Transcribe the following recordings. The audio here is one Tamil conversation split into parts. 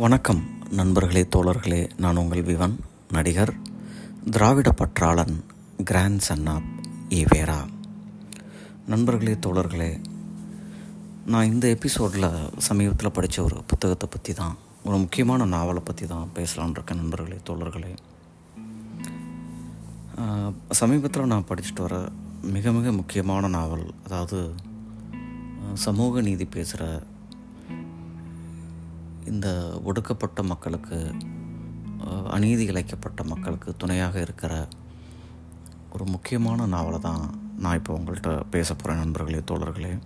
வணக்கம் நண்பர்களே தோழர்களே. நான் உங்கள் விவன் நடிகர் திராவிட பற்றாளன் கிராண்ட் சன் ஆப் ஈவேரா நண்பர்களே தோழர்களே நான் இந்த எபிசோடில் சமீபத்தில் படித்த ஒரு புத்தகத்தை பற்றி தான் ஒரு முக்கியமான நாவலை பற்றி தான் பேசலான் இருக்கேன் நண்பர்களே தோழர்களே. சமீபத்தில் நான் படிச்சுட்டு வர மிக மிக முக்கியமான நாவல் அதாவது சமூக நீதி பேசுகிற இந்த ஒடுக்கப்பட்ட மக்களுக்கு அநீதி இழைக்கப்பட்ட மக்களுக்கு துணையாக இருக்கிற ஒரு முக்கியமான நாவலை தான் நான் இப்போ உங்கள்கிட்ட பேச போகிறேன் நண்பர்களே தோழர்களே.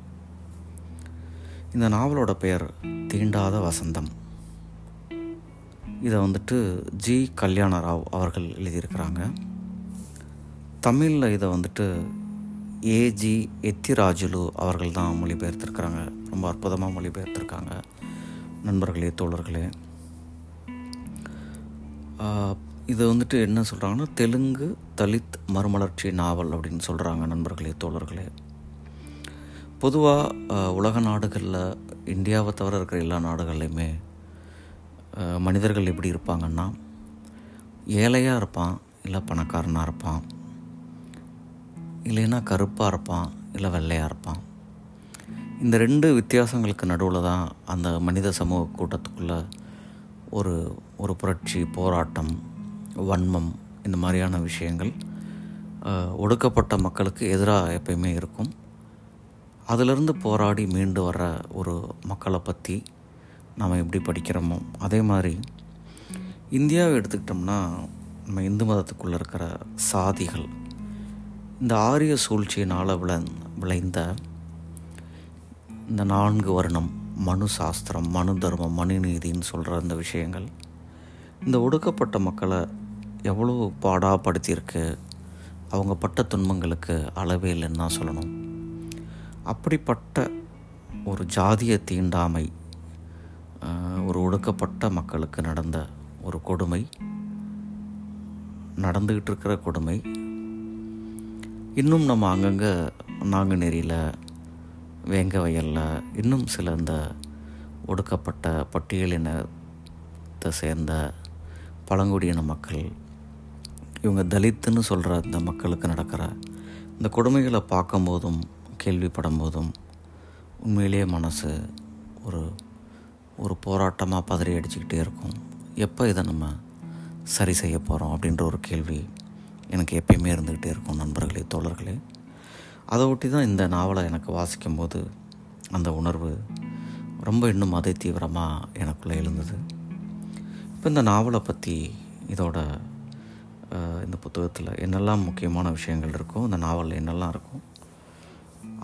இந்த நாவலோட பெயர் தீண்டாத வசந்தம். இதை வந்துட்டு ஜி. கல்யாணராவ் அவர்கள் எழுதியிருக்கிறாங்க. தமிழில் இதை வந்துட்டு ஏஜி எத்திராஜுலு அவர்கள் தான் மொழிபெயர்த்திருக்கிறாங்க. ரொம்ப அற்புதமாக மொழிபெயர்த்திருக்காங்க. நண்பர்களே தோழர்களே. இதை இது வந்துட்டு என்ன சொல்கிறாங்கன்னா தெலுங்கு தலித் மறுமலர்ச்சி நாவல் அப்படின்னு சொல்கிறாங்க நண்பர்களே தோழர்களே. பொதுவாக உலக நாடுகளில் இந்தியாவை தவிர இருக்கிற எல்லா நாடுகள்லையுமே மனிதர்கள் எப்படி இருப்பாங்கன்னா ஏழையாக இருப்பான் இல்லை பணக்காரனாக இருப்பான் இல்லைன்னா கருப்பாக இருப்பான் இல்லை வெள்ளையாக இருப்பான். இந்த ரெண்டு வித்தியாசங்களுக்கு நடுவில் தான் அந்த மனித சமூக கூட்டத்துக்குள்ளே ஒரு ஒரு புரட்சி போராட்டம் வன்மம் இந்த மாதிரியான விஷயங்கள் ஒடுக்கப்பட்ட மக்களுக்கு எதிராக எப்பயுமே இருக்கும். அதிலிருந்து போராடி மீண்டு வர்ற ஒரு மக்களை பற்றி நாம் எப்படி படிக்கிறோமோ அதே மாதிரி இந்தியாவை எடுத்துக்கிட்டோம்னா நம்ம இந்து மதத்துக்குள்ளே இருக்கிற சாதிகள் இந்த ஆரிய சூழ்ச்சியினால் விளை விளைந்த இந்த நான்கு வருணம் மனு சாஸ்திரம் மனு தர்மம் மனு நீதின்னு சொல்கிற இந்த விஷயங்கள் இந்த ஒடுக்கப்பட்ட மக்களை எவ்வளோ பாடாப்படுத்தியிருக்கு அவங்க பட்ட துன்பங்களுக்கு அளவே இல்லைன்னு தான் சொல்லணும். அப்படிப்பட்ட ஒரு ஜாதிய தீண்டாமை ஒரு ஒடுக்கப்பட்ட மக்களுக்கு நடந்த ஒரு கொடுமை நடந்துக்கிட்டு இருக்கிற கொடுமை இன்னும் நம்ம அங்கங்கே நாங்குநேரியில் வேங்க வயலில் இன்னும் சில இந்த ஒடுக்கப்பட்ட பட்டியலினத்தை சேர்ந்த பழங்குடியின மக்கள் இவங்க தலித்துன்னு சொல்கிற இந்த மக்களுக்கு நடக்கிற இந்த கொடுமைகளை பார்க்கும்போதும் கேள்விப்படும் போதும் உண்மையிலேயே மனசு ஒரு ஒரு போராட்டமாக பதறி அடிச்சுக்கிட்டே இருக்கும். எப்போ இதை நம்ம சரி செய்ய போகிறோம் அப்படின்ற ஒரு கேள்வி எனக்கு எப்பயுமே இருந்துக்கிட்டே இருக்கும் நண்பர்களே தோழர்களே. அதை ஒட்டி தான் இந்த நாவலை எனக்கு வாசிக்கும்போது அந்த உணர்வு ரொம்ப இன்னும் அதை தீவிரமாக எனக்குள்ளே எழுந்தது. இப்போ இந்த நாவலை பற்றி இதோட இந்த புத்தகத்தில் என்னெல்லாம் முக்கியமான விஷயங்கள் இருக்கோ இந்த நாவலில் என்னெல்லாம் இருக்கும்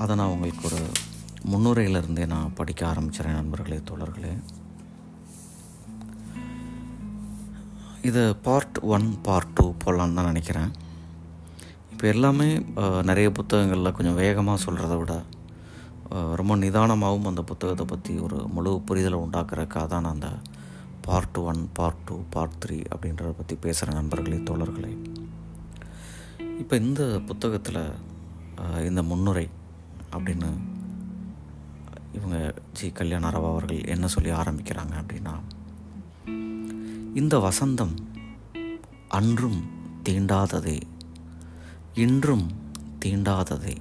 அதை நான் உங்களுக்கு ஒரு முன்னுரையிலிருந்தே நான் படிக்க ஆரம்பிச்சிடறேன் நண்பர்களே தோழர்களே. இது பார்ட் ஒன் பார்ட் டூ போடலான்னு தான் நினைக்கிறேன். இப்போ எல்லாமே நிறைய புத்தகங்களில் கொஞ்சம் வேகமாக சொல்கிறத விட ரொம்ப நிதானமாகவும் அந்த புத்தகத்தை பற்றி ஒரு முழு புரிதலை உண்டாக்குறக்காக தான் நான் அந்த part one part two part three அப்படின்றத பற்றி பேசுகிற நண்பர்களே தோழர்களே. இப்போ இந்த புத்தகத்தில் இந்த முன்னுரை அப்படின்னு இவங்க ஜி. கல்யாணராவ் அவர்கள் என்ன சொல்லி ஆரம்பிக்கிறாங்க அப்படின்னா இந்த வசந்தம் அன்றும் தீண்டாததே இன்றும் தீண்டாததே.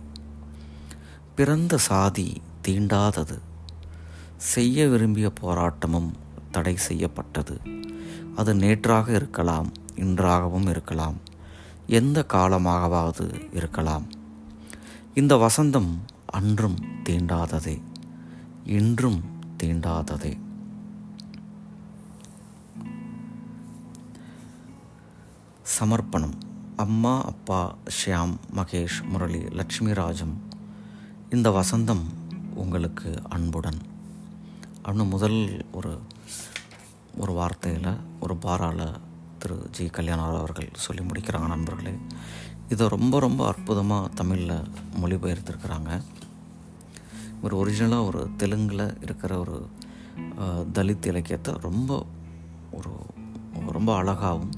பிறந்த சாதி தீண்டாதது. செய்ய விரும்பிய போராட்டமும் தடை செய்யப்பட்டது. அது நேற்றாக இருக்கலாம் இன்றாகவும் இருக்கலாம் எந்த காலமாகவாவது இருக்கலாம். இந்த வசந்தம் அன்றும் தீண்டாததே இன்றும் தீண்டாததே. சமர்ப்பணம். அம்மா அப்பா ஷியாம் மகேஷ் முரளி லட்சுமி ராஜம் இந்த வசந்தம் உங்களுக்கு அன்புடன். அப்படின்னு முதல் ஒரு ஒரு வார்த்தையில் ஒரு பாராள திரு ஜி. கல்யாணர் அவர்கள் சொல்லி முடிக்கிறாங்க நண்பர்களே. இதை ரொம்ப ரொம்ப அற்புதமாக தமிழில் மொழிபெயர்த்திருக்கிறாங்க. ஒரு ஒரிஜினலாக ஒரு தெலுங்கில் இருக்கிற ஒரு தலித் இலக்கியத்தை ரொம்ப ஒரு ரொம்ப அழகாகவும்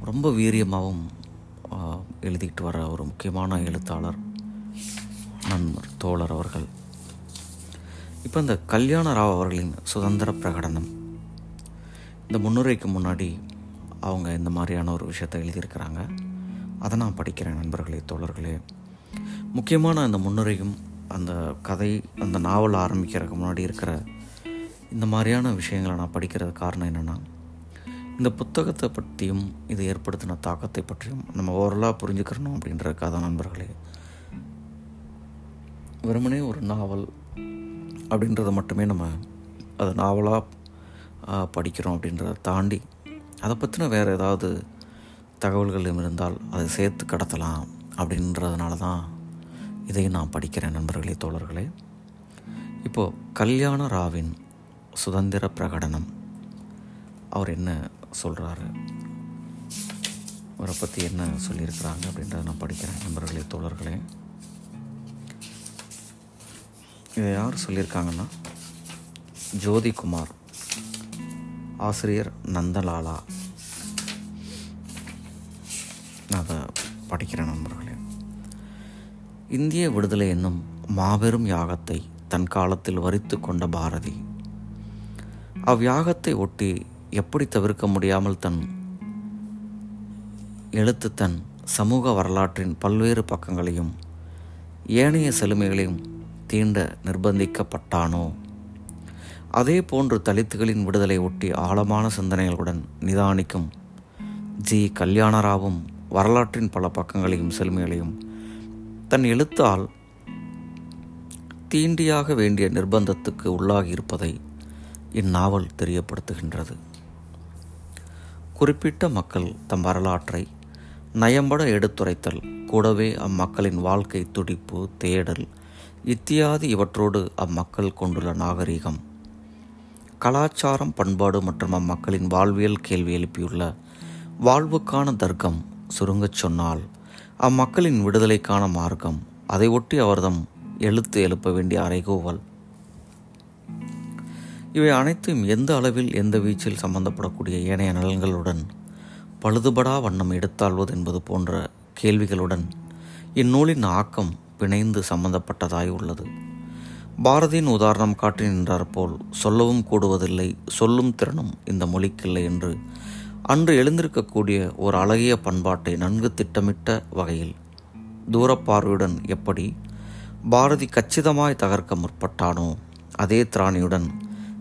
ரொம்ப வீரியமாகவும் எழுதிக்கிட்டு எழுதிட்டு வர ஒரு முக்கியமான எழுத்தாளர் நண்பர் தோழர் அவர்கள். இப்போ இந்த கல்யாணராவ் அவர்களின் சுதந்திர பிரகடனம் இந்த முன்னுரைக்கு முன்னாடி அவங்க இந்த மாதிரியான ஒரு விஷயத்தை எழுதியிருக்கிறாங்க. அதை நான் படிக்கிறேன் நண்பர்களே தோழர்களே. முக்கியமான அந்த முன்னுரையும் அந்த கதை அந்த நாவல் ஆரம்பிக்கிறதுக்கு முன்னாடி இருக்கிற இந்த மாதிரியான விஷயங்களை நான் படிக்கிறது காரணம் என்னென்னா இந்த புத்தகத்தை பற்றியும் இது ஏற்படுத்தின தாக்கத்தை பற்றியும் நம்ம ஓரலாக புரிஞ்சுக்கிறணும் அப்படின்றக்காக தான் நண்பர்களே. வெறுமனே ஒரு நாவல் அப்படின்றத மட்டுமே நம்ம அதை நாவலாக படிக்கிறோம் அப்படின்றத தாண்டி அதை பற்றின வேறு ஏதாவது தகவல்கள் இருந்தால் அதை சேர்த்து கடத்தலாம் அப்படின்றதுனால தான் இதையும் நான் படிக்கிறேன் நண்பர்களே தோழர்களே. இப்போது கல்யாண ராவின் சுதந்திர பிரகடனம் அவர் என்ன சொல்கிறாரு அவரை பற்றி என்ன சொல்லியிருக்கிறாங்க அப்படின்றத நான் படிக்கிறேன் நண்பர்களே தோழர்களே. இதை யார் சொல்லியிருக்காங்கன்னா ஜோதிகுமார் ஆசிரியர் நந்தலாலா. நான் அதை படிக்கிறேன் நண்பர்களே. இந்திய விடுதலை என்னும் மாபெரும் யாகத்தை தன் காலத்தில் வரித்து கொண்ட பாரதி. அவ்யாகத்தை ஒட்டி எப்படி தவிர்க்க முடியாமல் தன் எழுத்து தன் சமூக வரலாற்றின் பல்வேறு பக்கங்களையும் ஏனைய செழுமைகளையும் தீண்ட நிர்பந்திக்கப்பட்டானோ? அதே போன்று தலித்துகளின் விடுதலை ஒட்டி ஆழமான சிந்தனைகளுடன் நிதானிக்கும் ஜி. கல்யாணராவும் வரலாற்றின் பல பக்கங்களையும் செழுமைகளையும் தன் எழுத்தால் தீண்டியாக வேண்டிய நிர்பந்தத்துக்கு உள்ளாகி இருப்பதை இந்நாவல் தெரியப்படுத்துகின்றது. குறிப்பிட்ட மக்கள் தம் வரலாற்றை நயம்பட எடுத்துரைத்தல் கூடவே அம்மக்களின் வாழ்க்கை துடிப்பு தேடல் இத்தியாதி இவற்றோடு அம்மக்கள் கொண்டுள்ள நாகரிகம். கலாச்சாரம் பண்பாடு மற்றும் அம்மக்களின் வாழ்வியல் கேள்வி எழுப்பியுள்ள வாழ்வுக்கான தர்க்கம் சுருங்கச் சொன்னால் அம்மக்களின் விடுதலைக்கான மார்க்கம் அதை ஒட்டி அவர்தம் எழுத்து எழுப்ப வேண்டிய அறைகோவல் இவை அனைத்தும் எந்த அளவில் எந்த வீச்சில் சம்பந்தப்படக்கூடிய ஏனைய நலன்களுடன் பழுதுபடா வண்ணம் எடுத்தாள்வது என்பது போன்ற கேள்விகளுடன் இந்நூலின் ஆக்கம் பிணைந்து சம்பந்தப்பட்டதாய் உள்ளது. பாரதியின் உதாரணம் காட்டி நின்றார் போல் சொல்லவும் கூடுவதில்லை சொல்லும் திறனும் இந்த மொழிக்கில்லை என்று அன்று எழுந்திருக்கக்கூடிய ஒரு அழகிய பண்பாட்டை நன்கு திட்டமிட்ட வகையில் தூரப்பார்வையுடன் எப்படி பாரதி கச்சிதமாய் தகர்க்க முற்பட்டானோ அதே திராணியுடன்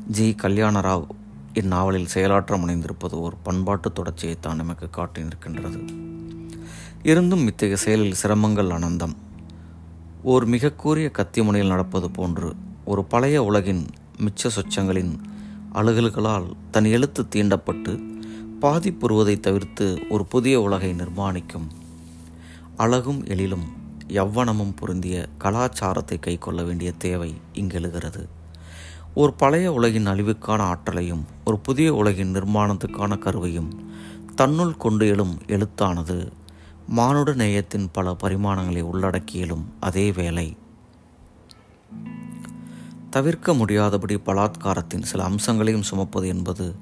ஜி. கல்யாணராவ் இந்நாவலில் செயலாற்ற முனைந்திருப்பது ஒரு பண்பாட்டு தொடர்ச்சியைத்தான் நமக்கு காட்டி நிற்கின்றது இருந்தும் இத்தகைய செயலில் சிரமங்கள் அனந்தம். ஓர் மிக கூறிய கத்தி முனையில் நடப்பது போன்று ஒரு பழைய உலகின் மிச்ச சொச்சங்களின் அழுகல்களால் தன் எழுத்து தீண்டப்பட்டு பாதிப்புறுவதை தவிர்த்து ஒரு புதிய உலகை நிர்மாணிக்கும் அழகும் எழிலும் யவ்வனமும் பொருந்திய கலாச்சாரத்தை கைக்கொள்ள வேண்டிய தேவை இங்கெழுகிறது ஒரு பழைய உலகின் அழிவுக்கான ஆற்றலையும் ஒரு புதிய உலகின் நிர்மாணத்துக்கான கருவையும் தன்னுள் கொண்டு எழும் எழுத்தானது மானுட நேயத்தின் பல பரிமாணங்களை உள்ளடக்கியலும் அதே வேளை. தவிர்க்க முடியாதபடி பலாத்காரத்தின் சில அம்சங்களையும் சுமப்பது என்பது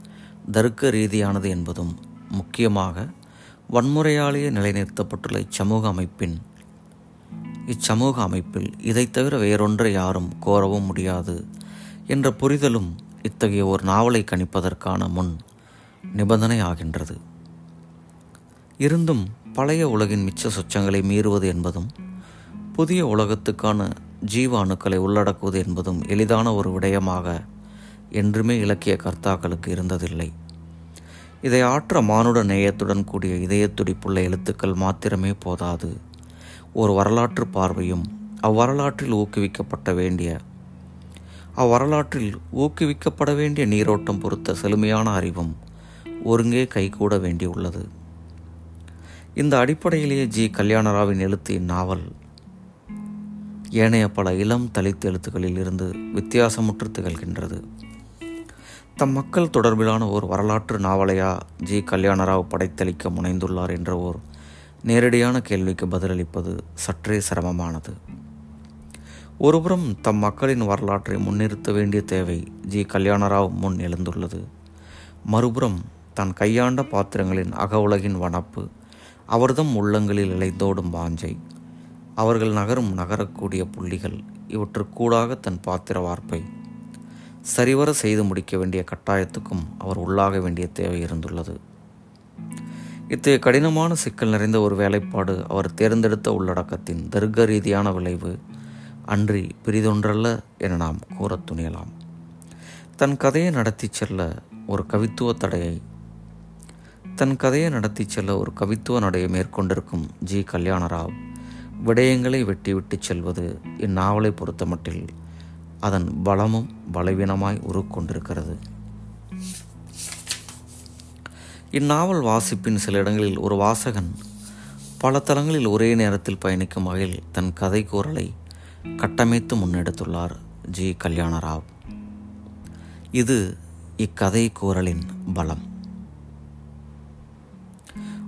தர்க்க ரீதியானது என்பதும் முக்கியமாக வன்முறையாலேயே நிலைநிறுத்தப்பட்டுள்ள இச்சமூக அமைப்பின் இச்சமூக அமைப்பில் இதை தவிர வேறொன்றை யாரும் கோரவும் முடியாது. என்ற புரிதலும் இத்தகைய ஒரு நாவலை கணிப்பதற்கான முன் நிபந்தனை ஆகின்றது இருந்தும் பழைய உலகின் மிச்ச சொச்சங்களை மீறுவது என்பதும் புதிய உலகத்துக்கான ஜீவ அணுக்களை உள்ளடக்குவது என்பதும் எளிதான ஒரு விடயமாக என்றுமே இலக்கிய கர்த்தாக்களுக்கு இருந்ததில்லை. இதை ஆற்ற மானுட நேயத்துடன் கூடிய இதயத்துடிப்புள்ள எழுத்துக்கள் மாத்திரமே போதாது. ஒரு வரலாற்று பார்வையும் அவ்வரலாற்றில் ஊக்குவிக்கப்பட்ட வேண்டிய அவ்வரலாற்றில் ஊக்குவிக்கப்பட வேண்டிய நீரோட்டம் பொறுத்த செழுமையான அறிவும் ஒருங்கே கைகூட வேண்டியுள்ளது. இந்த அடிப்படையிலேயே ஜி. கல்யாணராவின் எழுத்து இந்நாவல். ஏனைய பல இளம் தலித் எழுத்துக்களில் இருந்து வித்தியாசமுற்று திகழ்கின்றது. தம் மக்கள் தொடர்பிலான ஒரு வரலாற்று நாவலையா ஜி. கல்யாணராவ் படைத்தளிக்க முனைந்துள்ளார் என்ற ஓர் நேரடியான கேள்விக்கு பதிலளிப்பது சற்றே சிரமமானது. ஒருபுறம் தம் மக்களின் வரலாற்றை முன்னிறுத்த வேண்டிய தேவை ஜி. கல்யாணராவ் முன் எழுந்துள்ளது. மறுபுறம் தான் கையாண்ட பாத்திரங்களின் அகவுலகின் வனப்பு அவர்தம் உள்ளங்களில் இழைந்தோடும் வாஞ்சை அவர்கள் நகரும் நகரக்கூடிய புள்ளிகள் இவற்றுக்கூடாக தன் பாத்திர வார்ப்பை. சரிவர செய்து முடிக்க வேண்டிய கட்டாயத்துக்கும் அவர் உள்ளாக வேண்டிய தேவை இருந்துள்ளது. இத்தகைய கடினமான சிக்கல் நிறைந்த ஒரு வேலைப்பாடு அவர் தேர்ந்தெடுத்த உள்ளடக்கத்தின் தர்க்க ரீதியான விளைவு அன்றி பிரிதொன்றல்ல என நாம் கூறத் துணியலாம். தன் கதையை நடத்தி செல்ல ஒரு கவித்துவ தடையை. தன் கதையை நடத்தி செல்ல ஒரு கவித்துவ நடையை மேற்கொண்டிருக்கும் ஜி. கல்யாணராவ் விடயங்களை வெட்டிவிட்டு செல்வது இந்நாவலை பொறுத்தமட்டில் அதன் பலமும் பலவீனமாய் உருக்கொண்டிருக்கிறது. இந்நாவல் வாசிப்பின் சில இடங்களில் ஒரு வாசகன் பல தளங்களில் ஒரே நேரத்தில் பயணிக்கும் வகையில் தன் கதை கூறலை கட்டமைத்து முன்னெடுத்துள்ளார் ஜி. கல்யாணராவ். இது இக்கதை கூறலின் பலம்.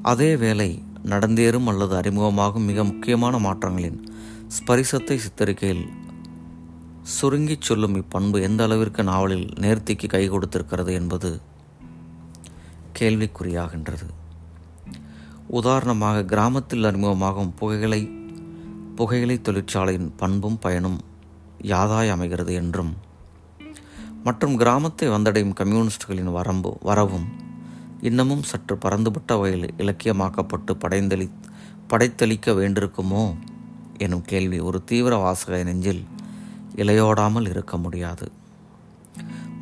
அதே வேளை நடந்தேறும் அல்லது அறிமுகமாகும் மிக முக்கியமான மாற்றங்களின் ஸ்பரிசத்தை சித்தரிக்கையில் சுருங்கிச் சொல்லும் இப்பண்பு எந்த அளவிற்கு நாவலில் நேர்த்திக்கு கை கொடுத்திருக்கிறது என்பது கேள்விக்குறியாகின்றது. உதாரணமாக கிராமத்தில் அறிமுகமாகும் புகைகளை புகையிலை தொழிற்சாலையின் பண்பும் பயனும் யாதாய் அமைகிறது என்றும் மற்றும் கிராமத்தை வந்தடையும் கம்யூனிஸ்டுகளின் வரம்பு வரவும் இன்னமும் சற்று பறந்துபட்ட வகையில் இலக்கியமாக்கப்பட்டு படைந்தளி படைத்தளிக்க வேண்டியிருக்குமோ எனும் கேள்வி ஒரு தீவிர வாசக நெஞ்சில் இலையோடாமல் இருக்க முடியாது.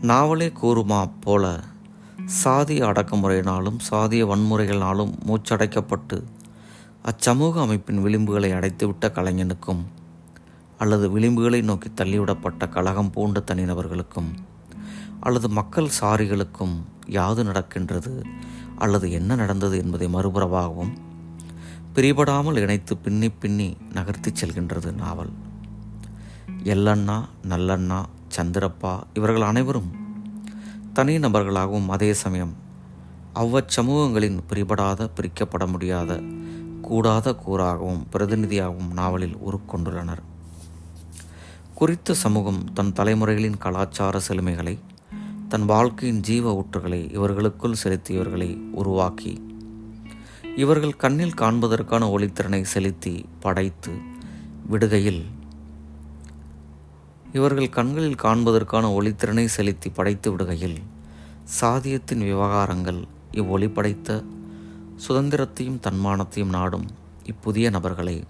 நாவலே கூறுமா போல சாதிய அடக்குமுறையினாலும் சாதிய வன்முறைகளினாலும் மூச்சடைக்கப்பட்டு அச்சமூக அமைப்பின் விளிம்புகளை அடைத்துவிட்ட கலைஞனுக்கும் அல்லது விளிம்புகளை நோக்கி தள்ளிவிடப்பட்ட கழகம் பூண்ட தனிநபர்களுக்கும் அல்லது மக்கள் சாரிகளுக்கும் யாது நடக்கின்றது அல்லது என்ன நடந்தது என்பதை மறுபுறமாகவும் பிரிபடாமல் இணைத்து பின்னி பின்னி நகர்த்திச் செல்கின்றது நாவல். எல்லண்ணா நல்லண்ணா சந்திரப்பா இவர்கள் அனைவரும் தனி நபர்களாகவும் அதே சமயம் அவ்வச் சமூகங்களின் பிரிபடாத பிரிக்கப்பட முடியாத கூடாத கூறாகவும் பிரதிநிதியாகவும் நாவலில் உருக்கொண்டுள்ளனர். குறித்த சமூகம் தன் தலைமுறைகளின் கலாச்சார செழுமைகளை தன் வாழ்க்கையின் ஜீவ ஊற்றுகளை இவர்களுக்குள் செலுத்தியவர்களை உருவாக்கி இவர்கள் கண்ணில் காண்பதற்கான ஒளித்திறனை செலுத்தி படைத்து விடுகையில் இவர்கள் கண்களில் காண்பதற்கான ஒளித்திறனை செலுத்தி படைத்து விடுகையில் சாதியத்தின் விவகாரங்கள் இவ்வொளி படைத்த சுதந்திரத்தையும் தன்மானத்தையும் நாடும் இப்புதிய நபர்களை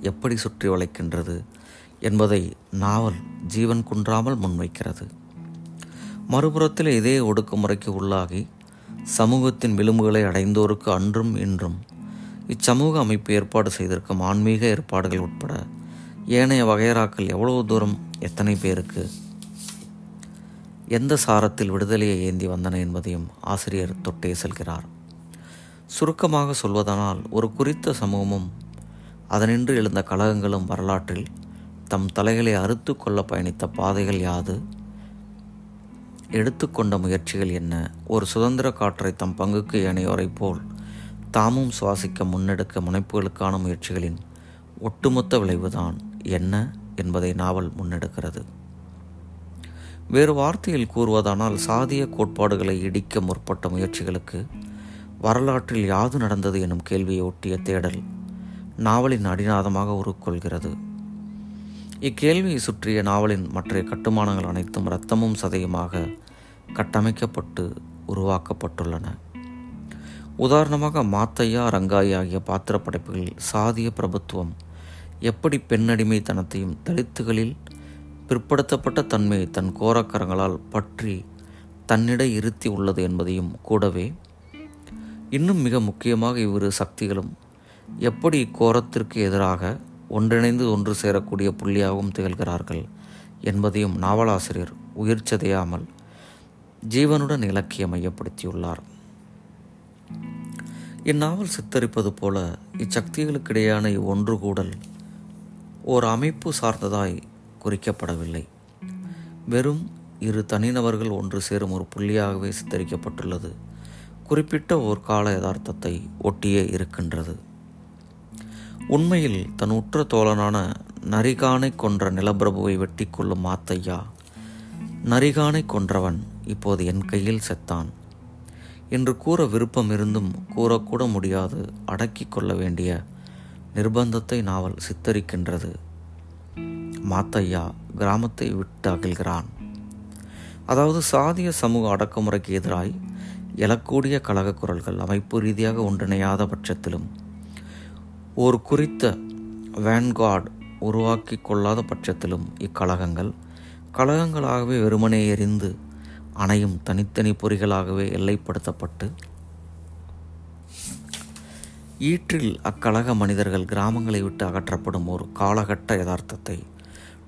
எப்படி சுற்றி வளைக்கின்றது என்பதை நாவல் ஜீவன் குன்றாமல் முன்வைக்கிறது. மறுபுறத்தில் இதே ஒடுக்குமுறைக்கு உள்ளாகி சமூகத்தின் விளிம்புகளை அடைந்தோருக்கு அன்றும் இன்றும் இச்சமூக அமைப்பு ஏற்பாடு செய்திருக்கும் ஆன்மீக ஏற்பாடுகள் உட்பட ஏனைய வகையறாக்கள் எவ்வளவு தூரம் எத்தனை பேருக்கு எந்த சாரத்தில் விடுதலையை ஏந்தி வந்தன என்பதையும் ஆசிரியர் தொட்டே செல்கிறார். சுருக்கமாக சொல்வதனால் ஒரு குறித்த சமூகமும் அதனின்று எழுந்த கழகங்களும் வரலாற்றில் தம் தலைகளை அறுத்து கொள்ள பயணித்த பாதைகள் யாது? எடுத்துக்கொண்ட முயற்சிகள் என்ன? ஒரு சுதந்திர காற்றை தம் பங்குக்கு ஏனையோரைப் போல் தாமும் சுவாசிக்க முன்னெடுக்க முனைப்புகளுக்கான முயற்சிகளின் ஒட்டுமொத்த விளைவுதான் என்ன என்பதை நாவல் முன்னெடுக்கிறது. வேறு வார்த்தையில் கூறுவதானால் சாதிய கோட்பாடுகளை இடிக்க முற்பட்ட முயற்சிகளுக்கு வரலாற்றில் யாது நடந்தது எனும் கேள்வியை ஒட்டிய தேடல் நாவலின் அடிநாதமாக உருக்கொள்கிறது. இக்கேள்வியை சுற்றிய நாவலின் மற்றைய கட்டுமானங்கள் அனைத்தும் இரத்தமும் சதையுமாக கட்டமைக்கப்பட்டு உருவாக்கப்பட்டுள்ளன. உதாரணமாக மாத்தையா ரங்காயி ஆகிய பாத்திர படைப்புகளில் சாதிய பிரபுத்துவம் எப்படி பெண்ணடிமைத்தனத்தையும் தலித்துகளில் பிற்படுத்தப்பட்ட தன்மையை தன் கோரக்கரங்களால் பற்றி தன்னிடை இருத்தி உள்ளது என்பதையும் கூடவே இன்னும் மிக முக்கியமாக இவ்விரு சக்திகளும் எப்படி இக்கோரத்திற்கு எதிராக ஒன்றிணைந்து ஒன்று சேரக்கூடிய புள்ளியாகவும் திகழ்கிறார்கள் என்பதையும் நாவலாசிரியர் உயிர் சிதையாமல் ஜீவனுடன் இலக்கியம் மையப்படுத்தியுள்ளார். இந்நாவல் சித்தரிப்பது போல இச்சக்திகளுக்கிடையான இவ்வொன்று கூடல் ஓர் அமைப்பு சார்ந்ததாய் குறிக்கப்படவில்லை. வெறும் இரு தனிநபர்கள் ஒன்று சேரும் ஒரு புள்ளியாகவே சித்தரிக்கப்பட்டுள்ளது. குறிப்பிட்ட ஒரு கால யதார்த்தத்தை ஒட்டியே இருக்கின்றது. உண்மையில் தன் உற்ற தோழனான நரிகானை கொன்ற நிலப்பிரபுவை வெட்டி கொள்ளும் மாத்தையா நரிகானை கொன்றவன் இப்போது என் கையில் செத்தான். என்று கூற விருப்பம் இருந்தும் கூறக்கூட முடியாது அடக்கிக் கொள்ள வேண்டிய நிர்பந்தத்தை நாவல் சித்தரிக்கின்றது. மாத்தையா கிராமத்தை விட்டு அகல்கிறான். அதாவது சாதிய சமூக அடக்குமுறைக்கு எதிராய் எழக்கூடிய கழக குரல்கள் அமைப்பு ரீதியாக ஒன்றிணையாத பட்சத்திலும் ஒரு குறித்த வேன்கார்டு உருவாக்கி கொள்ளாத பட்சத்திலும் இக்கழகங்கள் கழகங்களாகவே வெறுமனே எரிந்து அணையும் தனித்தனி பொறிகளாகவே எல்லைப்படுத்தப்பட்டு ஈற்றில் அக்கழக மனிதர்கள் கிராமங்களை விட்டு அகற்றப்படும் ஒரு காலகட்ட யதார்த்தத்தை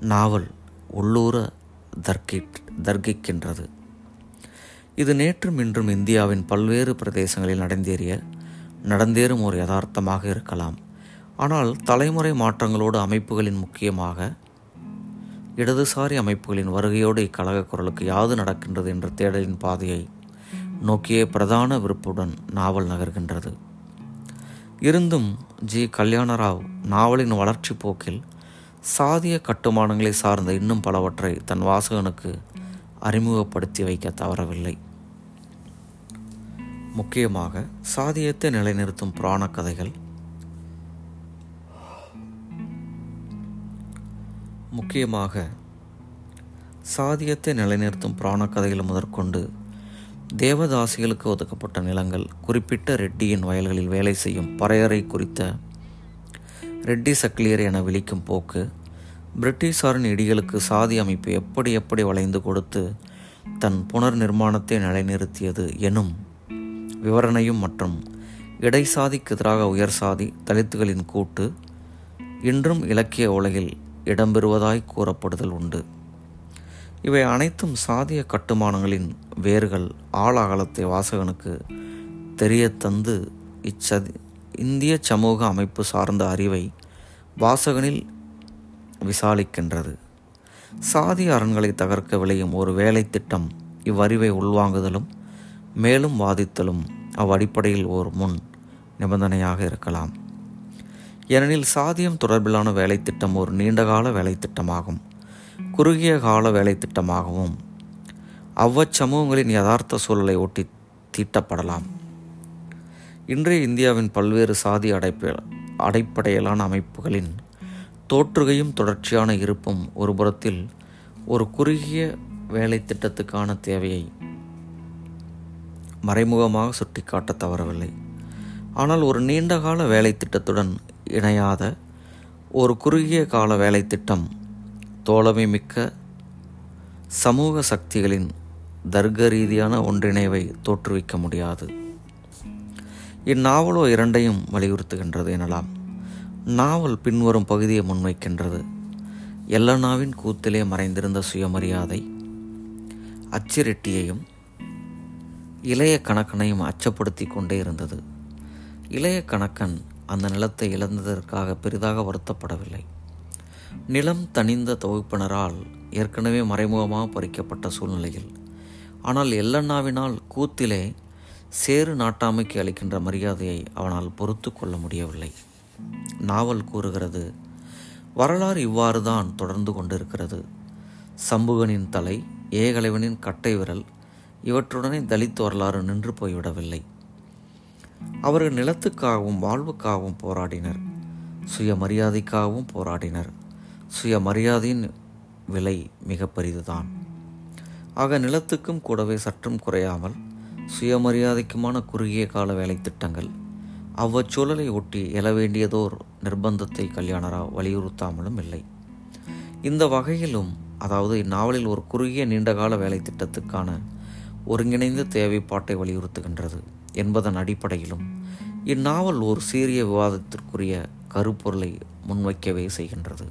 நாவல் உள்ளூர தர்க்கி தர்க்கிக்கின்றது இது நேற்றும் இன்றும் இந்தியாவின் பல்வேறு பிரதேசங்களில் நடந்தேறிய நடந்தேறும் ஒரு யதார்த்தமாக இருக்கலாம். ஆனால் தலைமுறை மாற்றங்களோடு அமைப்புகளின் முக்கியமாக இடதுசாரி அமைப்புகளின் வருகையோடு இக்கழக குரலுக்கு யாது நடக்கின்றது என்ற தேடலின் பாதையை நோக்கிய பிரதான விருப்புடன் நாவல் நகர்கின்றது. இருந்தும் ஜி. கல்யாணராவ் நாவலின் வளர்ச்சி போக்கில் சாதிய கட்டுமானங்களை சார்ந்த இன்னும் பலவற்றை தன் வாசகனுக்கு அறிமுகப்படுத்தி வைக்க தவறவில்லை. முக்கியமாக சாதியத்தை நிலைநிறுத்தும் புராண கதைகள். முக்கியமாக சாதியத்தை நிலைநிறுத்தும் புராண கதைகள் முதற்கொண்டு தேவதாசிகளுக்கு ஒதுக்கப்பட்ட நிலங்கள் குறிப்பிட்ட ரெட்டியின் வயல்களில் வேலை செய்யும் பறையறை குறித்த ரெட்டி சக்லியர் என விழிக்கும் போக்கு பிரிட்டிஷாரின் இடிகளுக்கு சாதி அமைப்பு எப்படி எப்படி வளைந்து கொடுத்து தன் புனர் நிர்மாணத்தை நிலைநிறுத்தியது எனும் விவரணையும் மற்றும் இடைசாதிக்கு எதிராக உயர் சாதி தலித்துகளின் கூட்டு இன்றும் இலக்கிய உலகில் இடம்பெறுவதாய் கூறப்படுதல் உண்டு. இவை அனைத்தும் சாதிய கட்டுமானங்களின் வேர்கள் ஆழ அகலத்தை வாசகனுக்கு தெரிய தந்து இச்சதி இந்திய சமூக அமைப்பு சார்ந்த அறிவை வாசகனில் விசாலிக்கின்றது. சாதி அரண்களை தகர்க்க விளையும் ஒரு வேலை திட்டம் இவ்வறிவை உள்வாங்குதலும் மேலும் வாதித்தலும் அவ்வடிப்படையில் ஓர் முன் நிபந்தனையாக இருக்கலாம். ஏனெனில் சாதியம் தொடர்பிலான வேலை திட்டம் ஒரு நீண்டகால வேலை திட்டமாகும் குறுகிய கால வேலை திட்டமாகவும் அவ்வச்சமூகங்களின் யதார்த்த சூழலை ஒட்டி தீட்டப்படலாம். இன்றைய இந்தியாவின் பல்வேறு சாதி அடைப்ப அடைப்படையிலான அமைப்புகளின் தோற்றுகையும் தொடர்ச்சியான இருப்பும் ஒரு புறத்தில் ஒரு குறுகிய வேலை திட்டத்துக்கான தேவையை மறைமுகமாக சுட்டிக்காட்ட தவறவில்லை. ஆனால் ஒரு நீண்டகால வேலை திட்டத்துடன் இணையாத ஒரு குறுகிய கால வேலை திட்டம் தோழமை மிக்க சமூக சக்திகளின் தர்க்க ரீதியான ஒன்றிணைவை தோற்றுவிக்க முடியாது. இந்நாவலோ இரண்டையும் வலியுறுத்துகின்றது எனலாம். நாவல் பின்வரும் பகுதியை முன்வைக்கின்றது. எல்லனாவின் கூத்திலே மறைந்திருந்த சுயமரியாதை அச்சிரெட்டியையும் இளைய கணக்கனையும் அச்சப்படுத்தி கொண்டே இருந்தது. இளைய கணக்கன் அந்த நிலத்தை இழந்ததற்காக பெரிதாக வருத்தப்படவில்லை. நிலம் தனிந்த தொகுப்பினரால் ஏற்கனவே மறைமுகமாக பறிக்கப்பட்ட சூழ்நிலையில் ஆனால் எல்லண்ணாவினால் கூத்திலே சேறு நாட்டாமைக்கு அளிக்கின்ற மரியாதையை அவனால் பொறுத்து கொள்ள முடியவில்லை. நாவல் கூறுகிறது வரலாறு இவ்வாறு தான் தொடர்ந்து கொண்டிருக்கிறது. சம்புகனின் தலை ஏகலைவனின் கட்டை விரல் இவற்றுடனே தலித் வரலாறு நின்று போய்விடவில்லை. அவர்கள் நிலத்துக்காகவும் வாழ்வுக்காகவும் போராடினர். சுயமரியாதைக்காகவும் போராடினர். சுயமரியாதையின் விலை மிக பெரிதுதான். ஆக நிலத்துக்கும் கூடவே சற்றும் குறையாமல் சுயமரியாதைக்குமான குறுகிய கால வேலை திட்டங்கள் அவ்வச்சூழலை ஒட்டி எழ வேண்டியதோர் நிர்பந்தத்தை கல்யாணராவ் வலியுறுத்தாமலும் இல்லை. இந்த வகையிலும் அதாவது இந்நாவலில் ஒரு குறுகிய நீண்டகால வேலை திட்டத்துக்கான ஒருங்கிணைந்த தேவைப்பாட்டை வலியுறுத்துகின்றது என்பதன் அடிப்படையிலும் இந்நாவல் ஒரு சீரிய விவாதத்திற்குரிய கருப்பொருளை முன்வைக்கவே செய்கின்றது.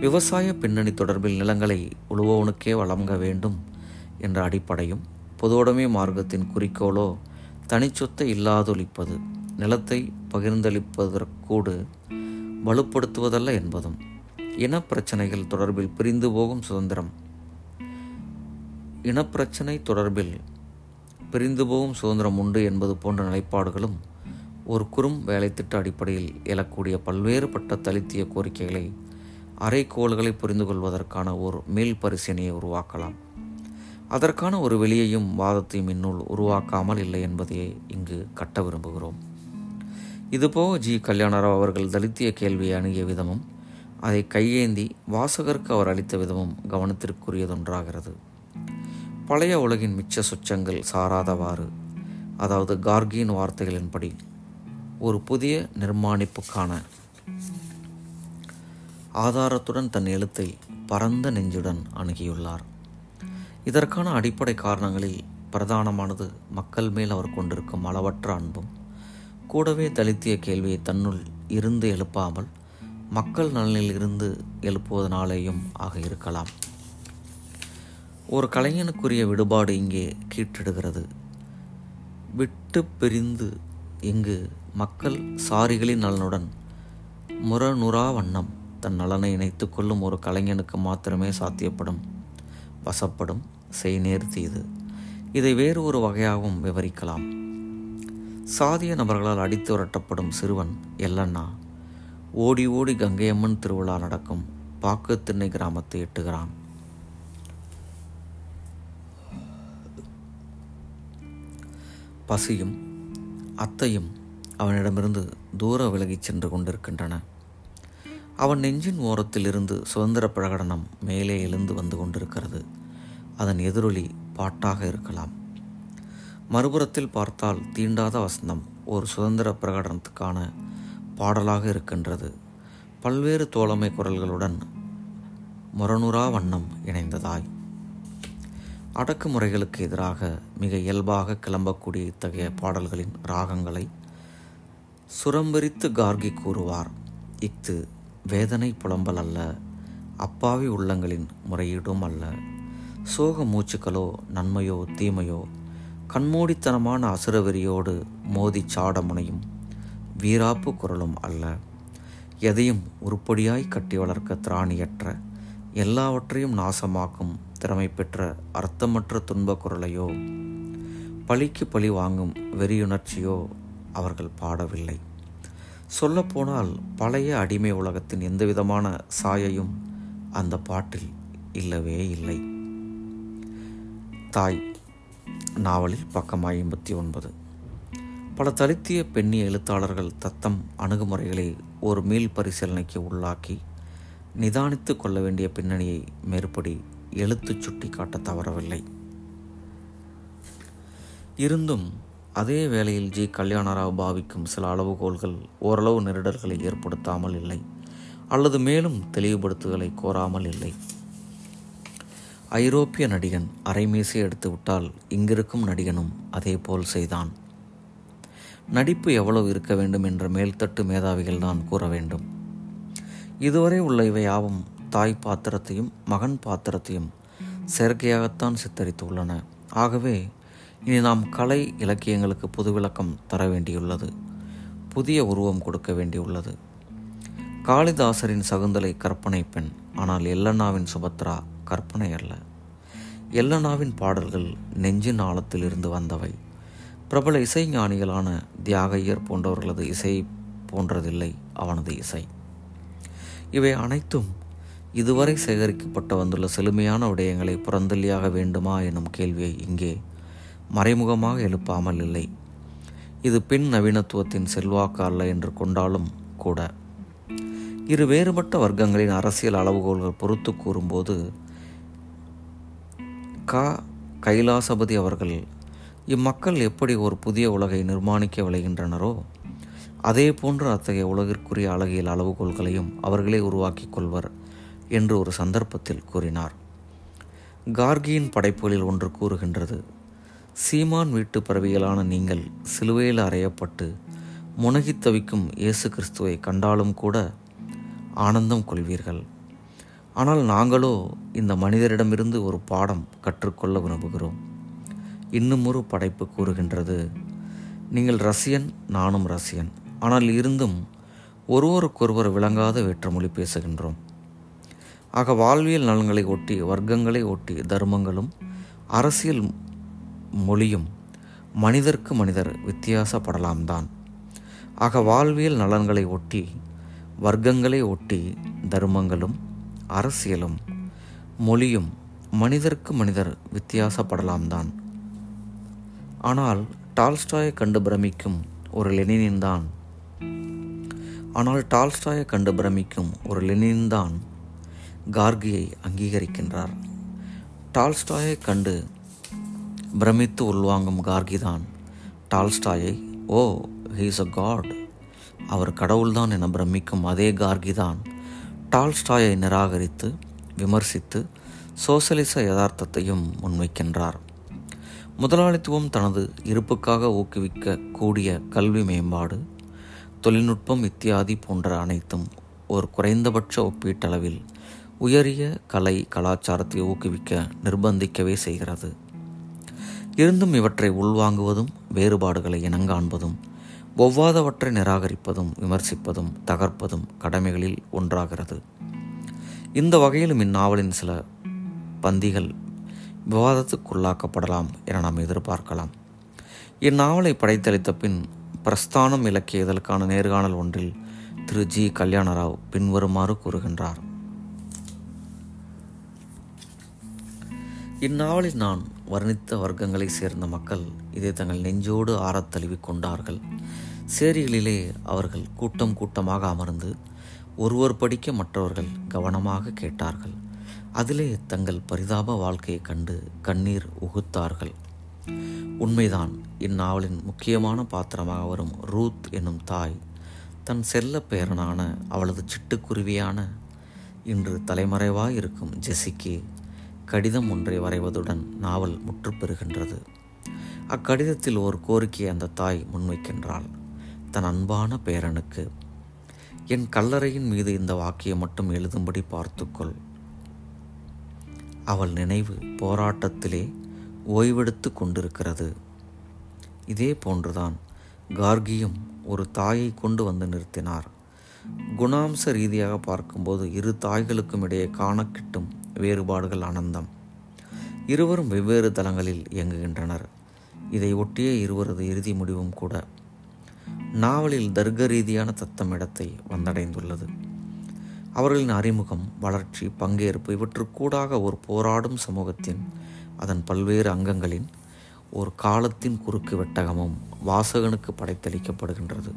விவசாய பின்னணி தொடர்பில் நிலங்களை உழுபவனுக்கே வழங்க வேண்டும் என்ற அடிப்படையும் பொதுவுடைமை மார்க்கத்தின் குறிக்கோளோ தனிச்சொத்தை இல்லாதொழிப்பது நிலத்தை பகிர்ந்தளிப்பதற்கூடு வலுப்படுத்துவதல்ல என்பதும் இனப்பிரச்சனைகள் தொடர்பில் பிரிந்து போகும் சுதந்திரம் இனப்பிரச்சனை தொடர்பில் பிரிந்து போகும் சுதந்திரம் உண்டு என்பது போன்ற நிலைப்பாடுகளும் ஒரு குறும் வேலைத்திட்ட அடிப்படையில் எழக்கூடிய பல்வேறுபட்ட தலித்திய கோரிக்கைகளை அரைக்கோள்களை புரிந்து கொள்வதற்கான ஒரு மேல் பரிசீலனையை உருவாக்கலாம். அதற்கான ஒரு வெளியையும் வாதத்தையும் இந்நூல் உருவாக்காமல் இல்லை என்பதையே இங்கு கட்ட விரும்புகிறோம். இதுபோக ஜி. கல்யாணராவ் அவர்கள் தலித்திய கேள்வியை அணுகிய விதமும் அதை கையேந்தி வாசகருக்கு அவர் அளித்த விதமும் கவனத்திற்குரியதொன்றாகிறது. பழைய உலகின் மிச்ச சொச்சங்கள் சாராதவாறு. அதாவது கார்கியின் வார்த்தைகளின்படி ஒரு புதிய நிர்மாணிப்புக்கான ஆதாரத்துடன் தன் எழுத்தை பரந்த நெஞ்சுடன் அணுகியுள்ளார். இதற்கான அடிப்படை காரணங்களில் பிரதானமானது மக்கள் மேல் அவர் கொண்டிருக்கும் அளவற்ற அன்பும் கூடவே தலித்திய கேள்வியை தன்னுள் இருந்து எழுப்பாமல் மக்கள் நலனில் இருந்து எழுப்புவதனாலேயும் ஆக இருக்கலாம். ஒரு கலைஞனுக்குரிய விடுபாடு இங்கே கீற்றிடுகிறது. விட்டு பிரிந்து இங்கு மக்கள் சாரிகளின் நலனுடன் முரநுறா வண்ணம் தன் நலனை இணைத்து கொள்ளும் ஒரு கலைஞனுக்கு மாத்திரமே சாத்தியப்படும் வசப்படும் செய் நேர்த்தியது இதை வேறு ஒரு வகையாகவும் விவரிக்கலாம். சாதிய நபர்களால் அடித்து விரட்டப்படும் சிறுவன் எல்லண்ணா ஓடி ஓடி கங்கையம்மன் திருவிழா நடக்கும் பாக்கு திண்ணை கிராமத்தை எட்டுகிறான். பசியும் அத்தையும் அவனிடமிருந்து தூர விலகிச் சென்று கொண்டிருக்கின்றன. அவன் நெஞ்சின் ஓரத்தில் இருந்து சுதந்திர பிரகடனம் மேலே எழுந்து வந்து கொண்டிருக்கிறது. அதன் எதிரொலி பாட்டாக இருக்கலாம். மறுபுறத்தில் பார்த்தால் தீண்டாத வசந்தம் ஒரு சுதந்திர பிரகடனத்துக்கான பாடலாக இருக்கின்றது. பல்வேறு தோழமை குரல்களுடன் முரணுரா வண்ணம் இணைந்ததாய். அடக்குமுறைகளுக்கு எதிராக மிக இயல்பாக கிளம்பக்கூடிய இத்தகைய பாடல்களின் ராகங்களை சுரம்பரித்து கார்கி கூறுவார். இஃது வேதனை புலம்பல் அல்ல அப்பாவி உள்ளங்களின் முறையீடும் அல்ல. சோக மூச்சுக்களோ நன்மையோ தீமையோ கண்மூடித்தனமான அசுரவெறியோடு மோதி சாட முனையும் வீராப்பு குரலும் அல்ல. எதையும் உருப்படியாய் கட்டி வளர்க்க திராணியற்ற எல்லாவற்றையும் நாசமாக்கும் திறமை பெற்ற அர்த்தமற்ற துன்ப குரலையோ பழிக்கு பழி வாங்கும் வெறியுணர்ச்சியோ அவர்கள் பாடவில்லை. சொல்லப்போனால் பழைய அடிமை உலகத்தின் எந்தவிதமான சாயையும் அந்த பாட்டில் இல்லவே இல்லை. தாய் நாவலில் பக்கம் ஐம்பத்தி ஒன்பது. பல தலித்திய பெண்ணிய எழுத்தாளர்கள் தத்தம் அணுகுமுறைகளை ஒரு மீள் பரிசீலனைக்கு உள்ளாக்கி நிதானித்து கொள்ள வேண்டிய பின்னணியை மேற்படி எழுத்து சுட்டி காட்ட தவறவில்லை. இருந்தும் அதே வேளையில் ஜி. கல்யாணராவ் பாவிக்கும் சில அளவுகோல்கள் ஓரளவு நெருடல்களை ஏற்படுத்தாமல் இல்லை அல்லது மேலும் தெளிவுபடுத்துதலை கோராமல் இல்லை. ஐரோப்பிய நடிகன் அரைமீசை எடுத்துவிட்டால் இங்கிருக்கும் நடிகனும் அதே போல் செய்தான். நடிப்பு எவ்வளவு இருக்க வேண்டும் என்ற மேல்தட்டு மேதாவிகள் தான் கூற வேண்டும். இதுவரை உள்ள இவை யாவும் தாய் பாத்திரத்தையும் மகன் பாத்திரத்தையும் செயற்கையாகத்தான் சித்தரித்துள்ளன. ஆகவே இனி நாம் கலை இலக்கியங்களுக்கு புது விளக்கம் தர வேண்டியுள்ளது. புதிய உருவம் கொடுக்க வேண்டியுள்ளது. காளிதாசரின் சகுந்தலை கற்பனை பெண் ஆனால் எல்லண்ணாவின் சுபத்ரா கற்பனை அல்ல. எல்லண்ணாவின் பாடல்கள் நெஞ்சின் ஆழத்தில் இருந்து வந்தவை. பிரபல இசைஞானிகளான தியாகையர் போன்றவர்களது இசை போன்றதில்லை அவனது இசை. இவை அனைத்தும் இதுவரை சேகரிக்கப்பட்டு வந்துள்ள செழுமையான விடயங்களை புறந்தள்ளியாக வேண்டுமா எனும் கேள்வியை இங்கே மறைமுகமாக எழுப்பாமல் இல்லை. இது பின் நவீனத்துவத்தின் செல்வாக்கு அல்ல என்று கொண்டாலும் கூட. இரு வேறுபட்ட வர்க்கங்களின் அரசியல் அளவுகோல்கள் பொறுத்து கூறும்போது க. கைலாசபதி அவர்கள் இம்மக்கள் எப்படி ஒரு புதிய உலகை நிர்மாணிக்க விளைகின்றனரோ அதே போன்று அத்தகைய உலகிற்குரிய அழகியல் அளவுகோல்களையும் அவர்களே உருவாக்கிக் கொள்வர். என்று ஒரு சந்தர்ப்பத்தில் கூறினார். கார்கியின் படைப்புகளில் ஒன்று கூறுகின்றது சீமான் வீட்டு பறவைகளான நீங்கள் சிலுவையில் அறையப்பட்டு முனகித் தவிக்கும் இயேசு கிறிஸ்துவை கண்டாலும் கூட ஆனந்தம் கொள்வீர்கள். ஆனால் நாங்களோ இந்த மனிதரிடமிருந்து ஒரு பாடம் கற்றுக்கொள்ள விரும்புகிறோம். இன்னும் ஒரு படைப்பு கூறுகின்றது நீங்கள் ரசியன் நானும் ரசியன் ஆனால் இருந்தும் ஒருவருக்கொருவர் விளங்காத வேற்றுமொழி பேசுகின்றோம். ஆக வாழ்வியல் நலன்களை ஒட்டி வர்க்கங்களை ஒட்டி தர்மங்களும் அரசியல் மொழியும் மனிதர்க்கு மனிதர் வித்தியாசப்படலாம் தான் ஆக வாழ்வியல் நலன்களை ஒட்டி வர்க்கங்களை ஒட்டி தர்மங்களும் அரசியலும் மொழியும் மனிதர்க்கு மனிதர் வித்தியாசப்படலாம் தான் ஆனால் டால்ஸ்டாயை கண்டு பிரமிக்கும் ஒரு லெனினின் தான் ஆனால் டால்ஸ்டாயை கண்டு பிரமிக்கும் ஒரு லெனின் தான் கார்கியை அங்கீகரிக்கின்றார். டால்ஸ்டாயை கண்டு பிரமித்து உள்வாங்கும் கார்கிதான் டால்ஸ்டாயை ஓ ஹீஸ் அ காட் அவர் கடவுள்தான் என பிரமிக்கும் அதே கார்கிதான் டால்ஸ்டாயை நிராகரித்து விமர்சித்து சோசலிச யதார்த்தத்தையும் முன்வைக்கின்றார். முதலாளித்துவம் தனது இருப்புக்காக ஊக்குவிக்க கூடிய கல்வி மேம்பாடு தொழில்நுட்பம் இத்தியாதி போன்ற அனைத்தும் ஒரு குறைந்தபட்ச ஒப்பீட்டளவில் உயரிய கலை கலாச்சாரத்தை ஊக்குவிக்க நிர்பந்திக்கவே செய்கிறது. இருந்தும் இவற்றை உள்வாங்குவதும் வேறுபாடுகளை இனங்காண்பதும் ஒவ்வாதவற்றை நிராகரிப்பதும் விமர்சிப்பதும் தகர்ப்பதும் கடமைகளில் ஒன்றாகிறது. இந்த வகையிலும் இந்நாவலின் சில பந்திகள் விவாதத்துக்குள்ளாக்கப்படலாம் என நாம் எதிர்பார்க்கலாம். இந்நாவலை படைத்தளித்த பின் பிரஸ்தானம் இலக்கிய இதழுக்கான நேர்காணல் ஒன்றில் திரு ஜி. கல்யாணராவ் பின்வருமாறு கூறுகின்றார். இந்நாவலில் நான் வர்ணித்த வர்க்கங்களை சேர்ந்த மக்கள் இதை தங்கள் நெஞ்சோடு ஆறத்தழுவிக் கொண்டார்கள். சேரிகளிலே அவர்கள் கூட்டம் கூட்டமாக அமர்ந்து ஒருவர் படிக்க மற்றவர்கள் கவனமாக கேட்டார்கள். அதிலே தங்கள் பரிதாப வாழ்க்கையை கண்டு கண்ணீர் உகுத்தார்கள். உண்மைதான் இந்நாவலின் முக்கியமான பாத்திரமாக வரும் ரூத் என்னும் தாய் தன் செல்ல பெயரனான அவளது சிட்டுக்குருவியான இன்று தலைமறைவாய் இருக்கும் ஜெசிக்கு கடிதம் ஒன்றை வரைவதுடன் நாவல் முற்றுப்பெறுகின்றது. அக்கடிதத்தில் ஒரு கோரிக்கையை அந்த தாய் முன்வைக்கின்றாள். தன் அன்பான பேரனுக்கு என் கல்லறையின் மீது இந்த வாக்கியம் மட்டும் எழுதும்படி பார்த்துக்கொள். அவள் நினைவு போராட்டத்திலே ஓய்வெடுத்து கொண்டிருக்கிறது. இதே போன்றுதான் கார்கியும் ஒரு தாயை கொண்டு வந்து நிறுத்தினார். குணாம்ச ரீதியாக பார்க்கும்போது இரு தாய்களுக்கும் இடையே காண கிட்டும் வேறுபாடுகள் ஆனந்தம் இருவரும் வெவ்வேறு தளங்களில் இயங்குகின்றனர். இதை ஒட்டிய இருவரது இறுதி முடிவும் கூட நாவலில் தர்க்க ரீதியான தத்தமிடத்தை வந்தடைந்துள்ளது. அவர்களின் அறிமுகம் வளர்ச்சி பங்கேற்பு இவற்றுக்கூடாக ஒரு போராடும் சமூகத்தின் அதன் பல்வேறு அங்கங்களின் ஒரு காலத்தின் குறுக்கு வெட்டகமும் வாசகனுக்கு படைத்தளிக்கப்படுகின்றது.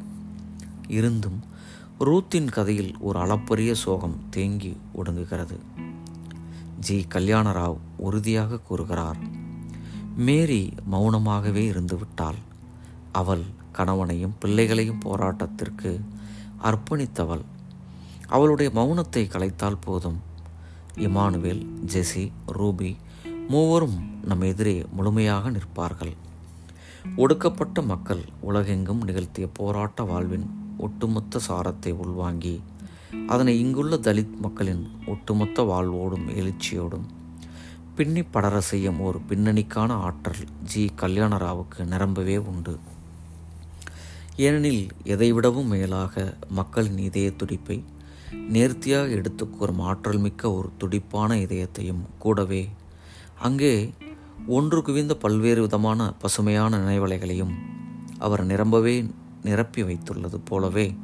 இருந்தும் ரூத்தின் கதையில் ஒரு அளப்பரிய சோகம் தேங்கி ஒடுங்குகிறது. ஜி. கல்யாணராவ் உறுதியாக கூறுகிறார். மேரி மௌனமாகவே இருந்துவிட்டாள். அவள் கணவனையும் பிள்ளைகளையும் போராட்டத்திற்கு அர்ப்பணித்தவள். அவளுடைய மௌனத்தை கலைத்தால் போதும். இமானுவேல் ஜெசி ரூபி மூவரும் நம் எதிரே முழுமையாக நிற்பார்கள். ஒடுக்கப்பட்ட மக்கள் உலகெங்கும் நிகழ்த்திய போராட்ட வாழ்வின் ஒட்டுமொத்த சாரத்தை உள்வாங்கி அதனை இங்குள்ள தலித் மக்களின் ஒட்டுமொத்த வாழ்வோடும் எழுச்சியோடும் பின்னி படர செய்யும் ஒரு பின்னணிக்கான ஆற்றல் ஜி. கல்யாணராவுக்கு நிரம்பவே உண்டு. ஏனெனில் எதைவிடவும் மேலாக மக்களின் இதய துடிப்பை நேர்த்தியாக எடுத்துக்கூறும் ஆற்றல் மிக்க ஒரு துடிப்பான இதயத்தையும் கூடவே அங்கே ஒன்று குவிந்த பல்வேறு விதமான பசுமையான நினைவலைகளையும் அவர் நிரம்பவே நிரப்பி வைத்துள்ளது போலவே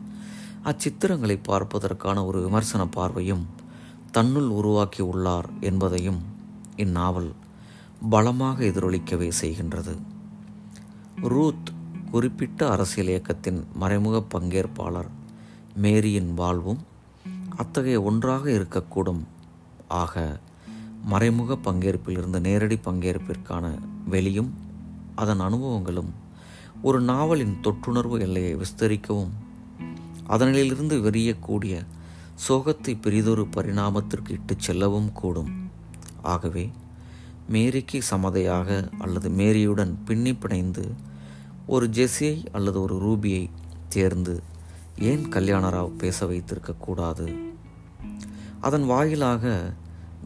அச்சித்திரங்களை பார்ப்பதற்கான ஒரு விமர்சன பார்வையும் தன்னுள் உருவாக்கி உள்ளார் என்பதையும் இந்நாவல் பலமாக எதிரொலிக்கவே செய்கின்றது. ரூத் குறிப்பிட்ட அரசியல் இயக்கத்தின் மறைமுக பங்கேற்பாளர் மேரியின் வாழ்வும் அத்தகைய ஒன்றாக இருக்கக்கூடும். ஆக மறைமுக பங்கேற்பிலிருந்து நேரடி பங்கேற்பிற்கான வெளியும் அதன் அனுபவங்களும் ஒரு நாவலின் தொற்றுணர்வு எல்லையை விஸ்தரிக்கவும் அதனிலிருந்து வெறியக்கூடிய சோகத்தை பெரிதொரு பரிணாமத்திற்கு இட்டுச் செல்லவும் கூடும். ஆகவே மேரிக்கு சமதையாக அல்லது மேரியுடன் பின்னி பிணைந்து ஒரு ஜெஸியை அல்லது ஒரு ரூபியை தேர்ந்து ஏன் கல்யாணராவ் பேச வைத்திருக்கக்கூடாது அதன் வாயிலாக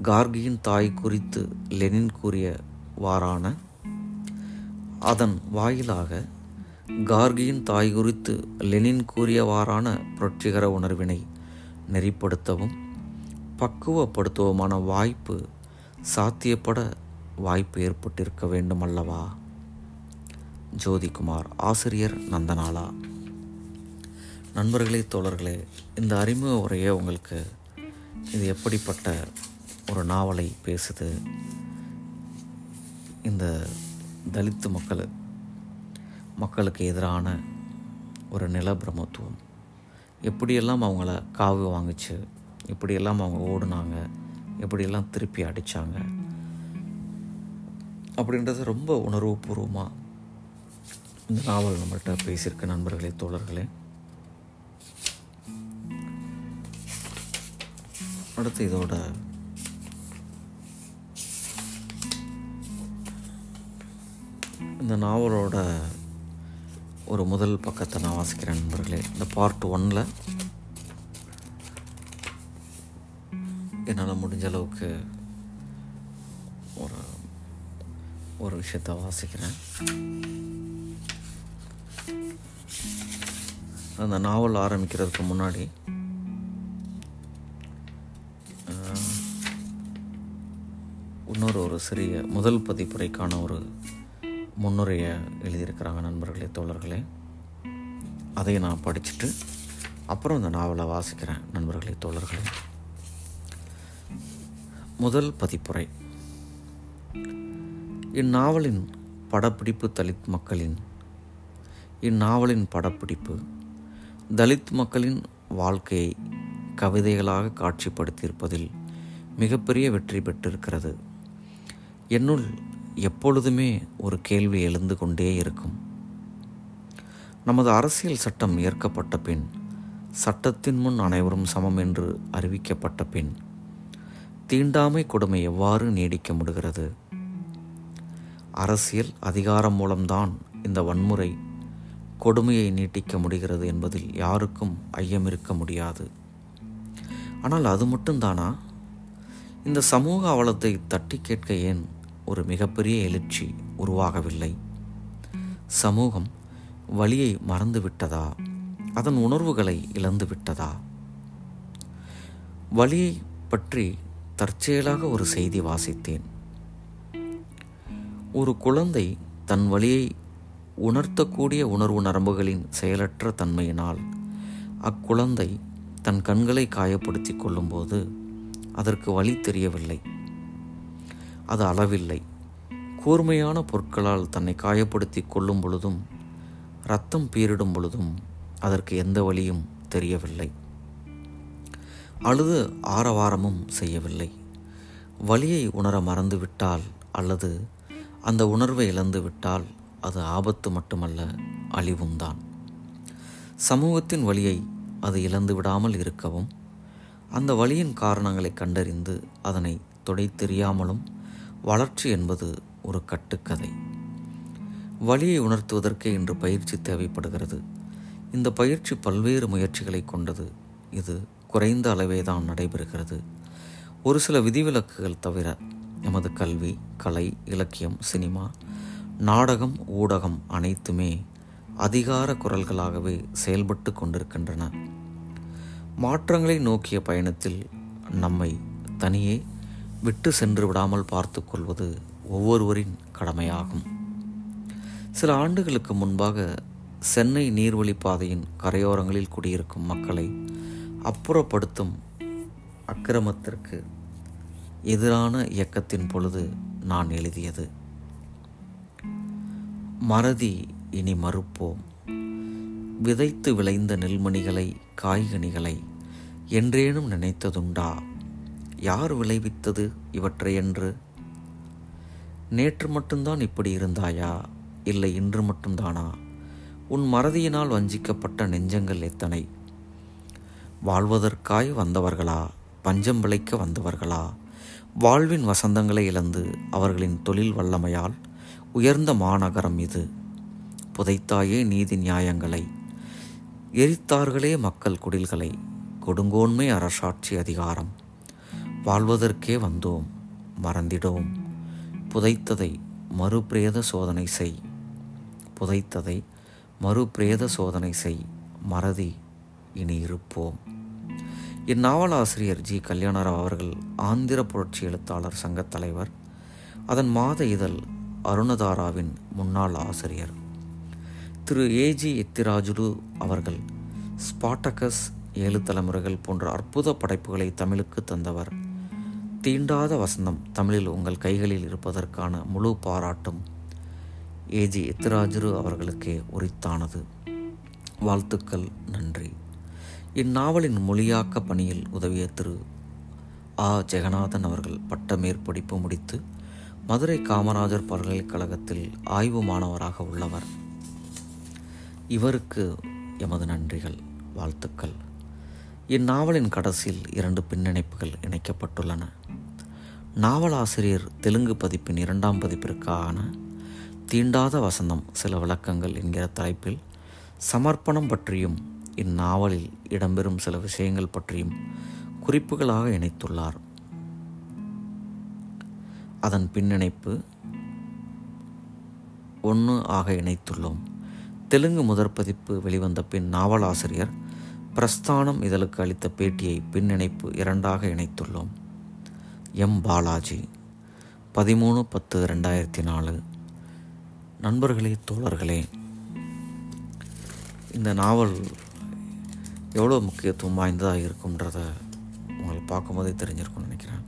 கார்கியின் தாய் குறித்து லெனின் கூறிய வாரான அதன் வாயிலாக கார்கியின் தாய் குறித்து லெனின் கூறியவாறான புரட்சிகர உணர்வினை நெறிப்படுத்தவும் பக்குவப்படுத்தவுமான வாய்ப்பு சாத்தியப்பட வாய்ப்பு ஏற்பட்டிருக்க வேண்டும் அல்லவா ஜோதிகுமார் ஆசிரியர் நந்தனாலா. நண்பர்களே தோழர்களே இந்த அறிமுக உரையை உங்களுக்கு இது எப்படிப்பட்ட ஒரு நாவலை பேசுது? இந்த தலித்து மக்கள் மக்களுக்கு எதிரான ஒரு நில பிரமத்துவம் எப்படியெல்லாம் அவங்கள காவு வாங்கிச்சு எப்படியெல்லாம் அவங்க ஓடுனாங்க எப்படியெல்லாம் திருப்பி அடித்தாங்க அப்படின்றது ரொம்ப உணர்வுபூர்வமாக இந்த நாவல் நம்மள்கிட்ட பேசியிருக்க நண்பர்களே தோழர்களே. அடுத்து இதோட இந்த நாவலோட ஒரு முதல் பக்கத்தை நான் வாசிக்கிறேன் நண்பர்களே. இந்த பார்ட் ஒன்னில் என்னால் முடிஞ்ச அளவுக்கு ஒரு ஒரு விஷயத்தை வாசிக்கிறேன். அந்த நாவல் ஆரம்பிக்கிறதுக்கு முன்னாடி இன்னொரு ஒரு சிறிய முதல் பதிப்புரைக்கான ஒரு முன்னுரையை எழுதியிருக்கிறாங்க நண்பர்களே தோழர்களே. அதை நான் படிச்சுட்டு அப்புறம் இந்த நாவலை வாசிக்கிறேன் நண்பர்களே தோழர்களே. முதல் பதிப்புரை. இந்நாவலின் படப்பிடிப்பு தலித் மக்களின் இந்நாவலின் படப்பிடிப்பு தலித் மக்களின் வாழ்க்கையை கவிதைகளாக காட்சிப்படுத்தியிருப்பதில் மிகப்பெரிய வெற்றி பெற்றிருக்கிறது. என்னுள் எப்பொழுதுமே ஒரு கேள்வி எழுந்து கொண்டே இருக்கும். நமது அரசியல் சட்டம் ஏற்கப்பட்ட பின் சட்டத்தின் முன் அனைவரும் சமம் என்று அறிவிக்கப்பட்ட பின் தீண்டாமை கொடுமை எவ்வாறு நீடிக்க முடிகிறது? அரசியல் அதிகாரம் மூலம்தான் இந்த வன்முறை கொடுமையை நீட்டிக்க முடிகிறது என்பதில் யாருக்கும் ஐயம் இருக்க முடியாது. ஆனால் அது மட்டும்தானா? இந்த சமூக அவலத்தை தட்டி கேட்க ஏன் ஒரு மிகப்பெரிய எழுச்சி உருவாகவில்லை. சமூகம் வழியை மறந்துவிட்டதா? அதன் உணர்வுகளை இழந்து விட்டதா பற்றி தற்செயலாக ஒரு செய்தி வாசித்தேன். ஒரு குழந்தை தன் வழியை உணர்த்தக்கூடிய உணர்வு நரம்புகளின் செயலற்ற தன்மையினால் அக்குழந்தை தன் கண்களை காயப்படுத்தி கொள்ளும்போது அதற்கு வழி தெரியவில்லை. அது அளவில்லை. கூர்மையான பொருட்களால் தன்னை காயப்படுத்தி கொள்ளும் பொழுதும் ரத்தம் பீரிடும் பொழுதும் அதற்கு எந்த வழியும் தெரியவில்லை. அழுது ஆரவாரமும் செய்யவில்லை. வழியை உணர மறந்துவிட்டால் அல்லது அந்த உணர்வை இழந்து விட்டால் அது ஆபத்து மட்டுமல்ல அழிவும்தான் சமூகத்தின் வழியை அது இழந்து விடாமல் இருக்கவும் அந்த வழியின் காரணங்களை கண்டறிந்து அதனை தொடைத்தெறியாமலும் வளர்ச்சி என்பது ஒரு கட்டுக்கதை. வழியை உணர்த்துவதற்கே இன்று பயிற்சி தேவைப்படுகிறது. இந்த பயிற்சி பல்வேறு முயற்சிகளை கொண்டது. இது குறைந்த அளவே தான் நடைபெறுகிறது. ஒரு சில விதிவிலக்குகள் தவிர நமது கல்வி கலை இலக்கியம் சினிமா நாடகம் ஊடகம் அனைத்துமே அதிகார குரல்களாகவே செயல்பட்டு கொண்டிருக்கின்றன. மாற்றங்களை நோக்கிய பயணத்தில் நம்மை தனியே விட்டு சென்று விடாமல் பார்த்து கொள்வது ஒவ்வொருவரின் கடமையாகும். சில ஆண்டுகளுக்கு முன்பாக சென்னை நீர்வழிப்பாதையின் கரையோரங்களில் குடியிருக்கும் மக்களை அப்புறப்படுத்தும் அக்கிரமத்திற்கு எதிரான இயக்கத்தின் பொழுது நான் எழுதியது. மறதி இனி மறுப்போம். விதைத்து விளைந்த நெல்மணிகளை காய்கனிகளை என்றேனும் நினைத்ததுண்டா? யார் விளைவித்தது இவற்றை என்று? நேற்று மட்டும்தான் இப்படி இருந்தாயா? இல்லை இன்று மட்டும்தானா? உன் மறதியினால் வஞ்சிக்கப்பட்ட நெஞ்சங்கள் எத்தனை? வாழ்வதற்காய் வந்தவர்களா? பஞ்சம் விளைக்க வந்தவர்களா? வாழ்வின் வசந்தங்களை இழந்து அவர்களின் தொழில் வல்லமையால் உயர்ந்த மாநகரம் இது. புதைத்தாயே நீதி நியாயங்களை. எரித்தார்களே மக்கள் குடில்களை. கொடுங்கோன்மை அரசாட்சி அதிகாரம். வாழ்வதற்கே வந்தோம் மறந்திடோம். புதைத்ததை மறுபிரேத சோதனை செய். புதைத்ததை மறுபிரேத சோதனை செய். மறதி இனி இருப்போம். இந்நாவல் ஆசிரியர் ஜி. கல்யாணராவ் அவர்கள் ஆந்திர புரட்சி எழுத்தாளர் சங்கத் தலைவர். அதன் மாத இதழ் அருணதாராவின் முன்னாள் ஆசிரியர். திரு. ஏஜி எத்திராஜுலு அவர்கள் ஸ்பாட்டகஸ் ஏழு தலைமுறைகள் போன்ற அற்புத படைப்புகளை தமிழுக்கு தந்தவர். தீண்டாத வசந்தம் தமிழில் உங்கள் கைகளில் இருப்பதற்கான முழு பாராட்டும். ஏஜி எத்திராஜரு அவர்களுக்கே உரித்தானது. வாழ்த்துக்கள் நன்றி. இந்நாவலின் மொழியாக்க பணியில் உதவிய திரு. ஆ. ஜெகநாதன் அவர்கள் பட்ட மேற்படிப்பு முடித்து மதுரை காமராஜர் பல்கலைக்கழகத்தில் ஆய்வு மாணவராக உள்ளவர். இவருக்கு எமது நன்றிகள் வாழ்த்துக்கள். இந்நாவலின் கடைசியில் இரண்டு பின்னிணைப்புகள் இணைக்கப்பட்டுள்ளன. நாவலாசிரியர் தெலுங்கு பதிப்பின் இரண்டாம் பதிப்பிற்கான தீண்டாத வசந்தம் சில விளக்கங்கள் என்கிற தலைப்பில் சமர்ப்பணம் பற்றியும் இந்நாவலில் இடம்பெறும் சில விஷயங்கள் பற்றியும் குறிப்புகளாக இணைத்துள்ளார். அதன் பின்னிணைப்பு ஒன்று ஆக இணைத்துள்ளோம். தெலுங்கு முதற் பதிப்பு வெளிவந்த பின் நாவலாசிரியர் பிரஸ்தானம் இதழுக்கு அளித்த பேட்டியை பின்னிணைப்பு இரண்டாக இணைத்துள்ளோம். எம். பாலாஜி பதிமூணு பத்து ரெண்டாயிரத்தி நாலு. நண்பர்களே தோழர்களே இந்த நாவல் எவ்வளோ முக்கியத்துவம் வாய்ந்ததாக இருக்கும்ன்றத உங்களுக்கு பார்க்கும்போதே தெரிஞ்சிருக்கும்னு நினைக்கிறேன்.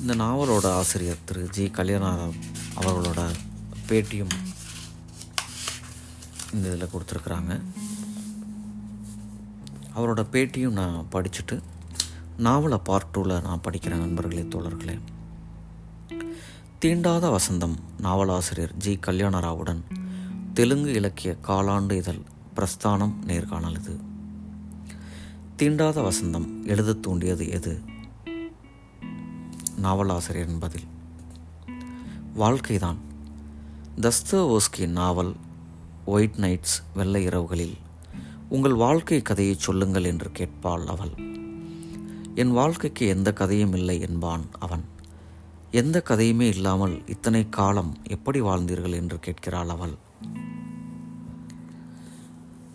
இந்த நாவலோட ஆசிரியர் திரு. ஜி. கல்யாணராம் அவர்களோட பேட்டியும் இந்த இதில் கொடுத்துருக்குறாங்க. அவரோட பேட்டியும் நான் படிச்சுட்டு நாவலை பார்ட் டூவில் நான் படிக்கிறேன் நண்பர்களே தோழர்களே. தீண்டாத வசந்தம் நாவலாசிரியர் ஜி. கல்யாணராவுடன் தெலுங்கு இலக்கிய காலாண்டு இதழ் பிரஸ்தானம் நேர்காணல் இது. தீண்டாத வசந்தம் எழுத தூண்டியது எது? நாவலாசிரியரின் பதில் வாழ்க்கைதான். தஸ்தோஸ்கியின் நாவல் ஒயிட் நைட்ஸ் வெள்ளை இரவுகளில் உங்கள் வாழ்க்கை கதையை சொல்லுங்கள் என்று கேட்பாள் அவள். என் வாழ்க்கைக்கு எந்த கதையும் இல்லை என்பான் அவன். எந்த கதையுமே இல்லாமல் இத்தனை காலம் எப்படி வாழ்ந்தீர்கள் என்று கேட்கிறாள் அவள்.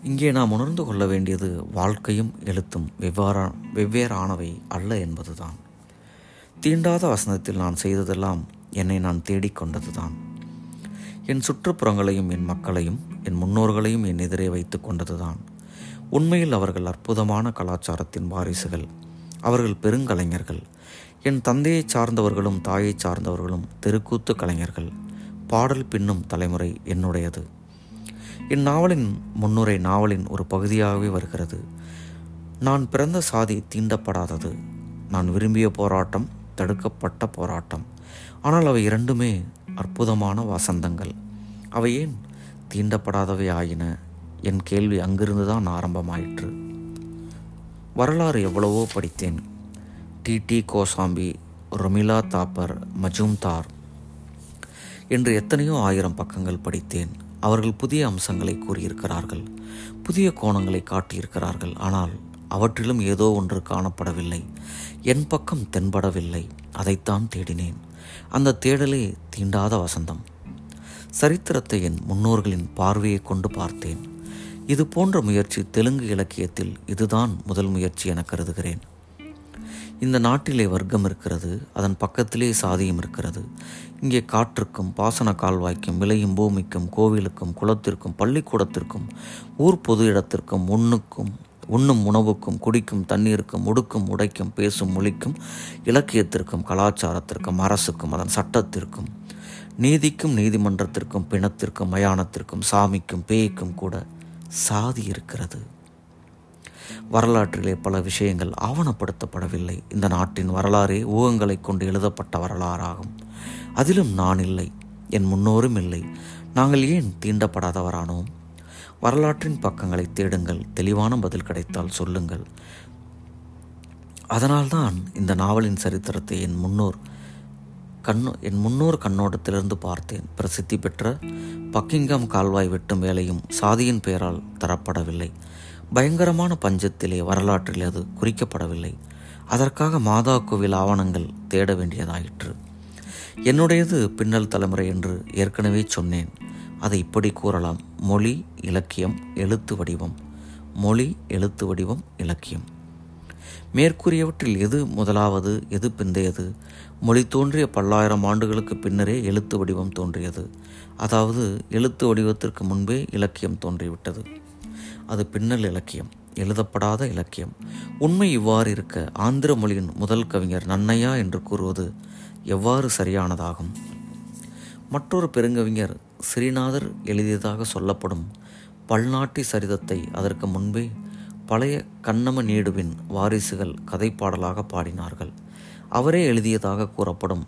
இங்கே நாம் உணர்ந்து கொள்ள வேண்டியது வாழ்க்கையும் எழுத்தும் வெவ்வேறா வெவ்வேறானவை அல்ல என்பதுதான். தீண்டாத வசனத்தில் நான் செய்ததெல்லாம் என்னை நான் தேடிக்கொண்டதுதான் என் சுற்றுப்புறங்களையும் என் மக்களையும் என் முன்னோர்களையும் என் எதிரே வைத்து கொண்டதுதான். உண்மையில் அவர்கள் அற்புதமான கலாச்சாரத்தின் வாரிசுகள். அவர்கள் பெருங்கலைஞர்கள். என் தந்தையை சார்ந்தவர்களும் தாயை சார்ந்தவர்களும் தெருக்கூத்து கலைஞர்கள். பாடல் பின்னும் தலைமுறை என்னுடையது. இந்நாவலின் முன்னுரை நாவலின் ஒரு பகுதியாகவே வருகிறது. நான் பிறந்த சாதி தீண்டப்படாதது. நான் விரும்பிய போராட்டம் தடுக்கப்பட்ட போராட்டம். ஆனால் அவை இரண்டுமே அற்புதமான வசந்தங்கள். அவை ஏன் தீண்டப்படாதவை ஆயின? என் கேள்வி அங்கிருந்து தான் ஆரம்பமாயிற்று. வரலாறு எவ்வளவோ படித்தேன். டி. டி. கோசாம்பி ரொமிலா தாப்பர் மஜூம்தார் என்று எத்தனையோ ஆயிரம் பக்கங்கள் படித்தேன். அவர்கள் புதிய அம்சங்களை கூறியிருக்கிறார்கள் புதிய கோணங்களை காட்டியிருக்கிறார்கள். ஆனால் அவற்றிலும் ஏதோ ஒன்று காணப்படவில்லை. என் பக்கம் தென்படவில்லை. அதைத்தான் தேடினேன். அந்த தேடலே தீண்டாத வசந்தம். சரித்திரத்தை என் முன்னோர்களின் பார்வையை கொண்டு பார்த்தேன். இது போன்ற முயற்சி தெலுங்கு இலக்கியத்தில் இதுதான் முதல் முயற்சி என கருதுகிறேன். இந்த நாட்டிலே வர்க்கம் இருக்கிறது அதன் பக்கத்திலே சாதியும் இருக்கிறது. இங்கே காற்றுக்கும் பாசன கால்வாய்க்கும் விளையும் பூமிக்கும் கோவிலுக்கும் குளத்திற்கும் பள்ளிக்கூடத்திற்கும் ஊர் பொது இடத்திற்கும் உண்ணுக்கும் உண்ணும் உணவுக்கும் குடிக்கும் தண்ணீருக்கும் உடுக்கும் உடைக்கும் பேசும் மொழிக்கும் இலக்கியத்திற்கும் கலாச்சாரத்திற்கும் அரசுக்கும் அதன் சட்டத்திற்கும் நீதிக்கும் நீதிமன்றத்திற்கும் பிணத்திற்கும் மயானத்திற்கும் சாமிக்கும் பேய்க்கும் கூட சாதி இருக்கிறது. வரலாற்றிலே பல விஷயங்கள் ஆவணப்படுத்தப்படவில்லை. இந்த நாட்டின் வரலாறே ஊகங்களை கொண்டு எழுதப்பட்ட வரலாறாகும். அதிலும் நான் இல்லை என் முன்னோரும் இல்லை. நாங்கள் ஏன் தீண்டப்படாதவரானோம்? வரலாற்றின் பக்கங்களை தேடுங்கள் தெளிவான பதில் கிடைத்தால் சொல்லுங்கள். அதனால்தான் இந்த நாவலின் சரித்திரத்தை என் முன்னோர் கண்ணு என் முன்னோர் கண்ணோட்டத்திலிருந்து பார்த்தேன். பிரசித்தி பெற்ற பக்கிங்காம் கால்வாய் வெட்டும் வேலையும் சாதியின் பெயரால் தரப்படவில்லை. பயங்கரமான பஞ்சத்திலே வரலாற்றில் அது குறிக்கப்படவில்லை. அதற்காக மாதா கோவில் ஆவணங்கள் தேட வேண்டியதாயிற்று. என்னுடையது பின்னல் தலைமுறை என்று ஏற்கனவே சொன்னேன். அதை இப்படி கூறலாம். மொழி இலக்கியம் எழுத்து வடிவம். மொழி எழுத்து வடிவம் இலக்கியம். மேற்கூறியவற்றில் எது முதலாவது எது பிந்தையது? மொழி தோன்றிய பல்லாயிரம் ஆண்டுகளுக்கு பின்னரே எழுத்து வடிவம் தோன்றியது. அதாவது எழுத்து வடிவத்திற்கு முன்பே இலக்கியம் தோன்றிவிட்டது. அது பின்னல் இலக்கியம் எழுதப்படாத இலக்கியம். உண்மை இவ்வாறு இருக்க ஆந்திர மொழியின் முதல் கவிஞர் நன்னையா என்று கூறுவது எவ்வாறு சரியானதாகும்? மற்றொரு பெருங்கவிஞர் ஸ்ரீநாதர் எழுதியதாக சொல்லப்படும் பல்நாட்டி சரிதத்தை அதற்கு முன்பே பழைய கண்ணம நீடுவின் வாரிசுகள் கதைப்பாடலாக பாடினார்கள். அவரே எழுதியதாக கூறப்படும்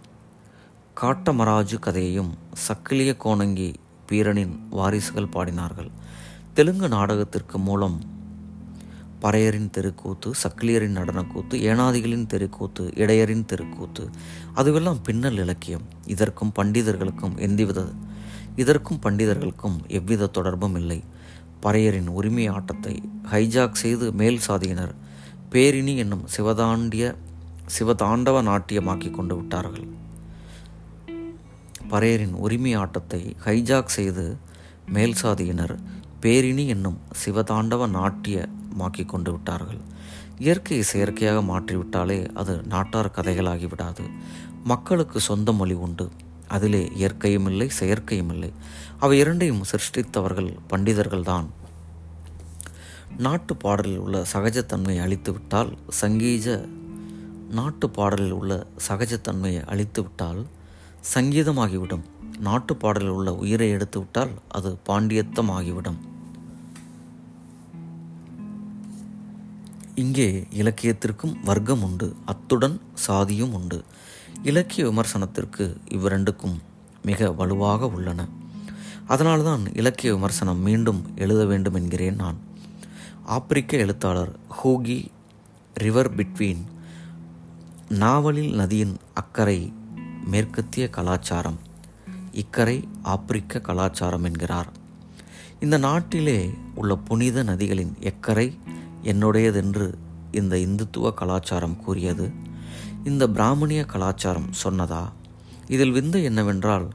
காட்டமராஜு கதையையும் சக்கிலிய கோணங்கி பீரனின் வாரிசுகள் பாடினார்கள். தெலுங்கு நாடகத்திற்கு மூலம் பறையரின் தெருக்கூத்து சக்கிலியரின் நடனக்கூத்து ஏனாதிகளின் தெருக்கூத்து இடையரின் தெருக்கூத்து அதுவெல்லாம் பின்னல் இலக்கியம். இதற்கும் பண்டிதர்களுக்கும் எந்தவித இதற்கும் பண்டிதர்களுக்கும் எவ்வித தொடர்பும் இல்லை. பறையரின் உரிமை ஆட்டத்தை ஹைஜாக் செய்து மேல் சாதியினர் பேரினி என்னும் சிவதாண்டிய சிவதாண்டவ நாட்டியமாக்கி கொண்டு விட்டார்கள். பறையரின் உரிமை ஆட்டத்தை ஹைஜாக் செய்து மேல் சாதியினர் பேரினி என்னும் சிவதாண்டவ நாட்டியமாக்கி கொண்டு விட்டார்கள். இயற்கையை செயற்கையாக மாற்றிவிட்டாலே அது நாட்டார் கதைகளாகி விடாது. மக்களுக்கு சொந்த மொழி உண்டு. அதிலே இயற்கையும் இல்லை செயற்கையும் இல்லை. அவை இரண்டையும் சிருஷ்டித்தவர்கள் பண்டிதர்கள்தான். நாட்டு பாடலில் உள்ள சகஜத்தன்மையை அழித்துவிட்டால் சங்கீத நாட்டு பாடலில் உள்ள சகஜத்தன்மையை அழித்துவிட்டால் சங்கீதமாகிவிடும். நாட்டு பாடலில் உள்ள உயிரை எடுத்துவிட்டால் அது பாண்டியத்தம் ஆகிவிடும் இங்கே இலக்கியத்திற்கும் வர்க்கம் உண்டு அத்துடன் சாதியும் உண்டு. இலக்கிய விமர்சனத்திற்கு இவ்விரண்டுக்கும் மிக வலுவாக உள்ளன. அதனால்தான் இலக்கிய விமர்சனம் மீண்டும் எழுத வேண்டும் என்கிறேன் நான். ஆப்பிரிக்க எழுத்தாளர் ஹூகி ரிவர் பிட்வீன் நாவலில் நதியின் அக்கறை மேற்கத்திய கலாச்சாரம் இக்கரை ஆப்பிரிக்க கலாச்சாரம் என்கிறார். இந்த நாட்டிலே உள்ள புனித நதிகளின் எக்கரை என்னுடையதென்று இந்த இந்துத்துவ கலாச்சாரம் கூறியது. இந்த பிராமணிய கலாச்சாரம் சொன்னதா? இதில் விந்து என்னவென்றால்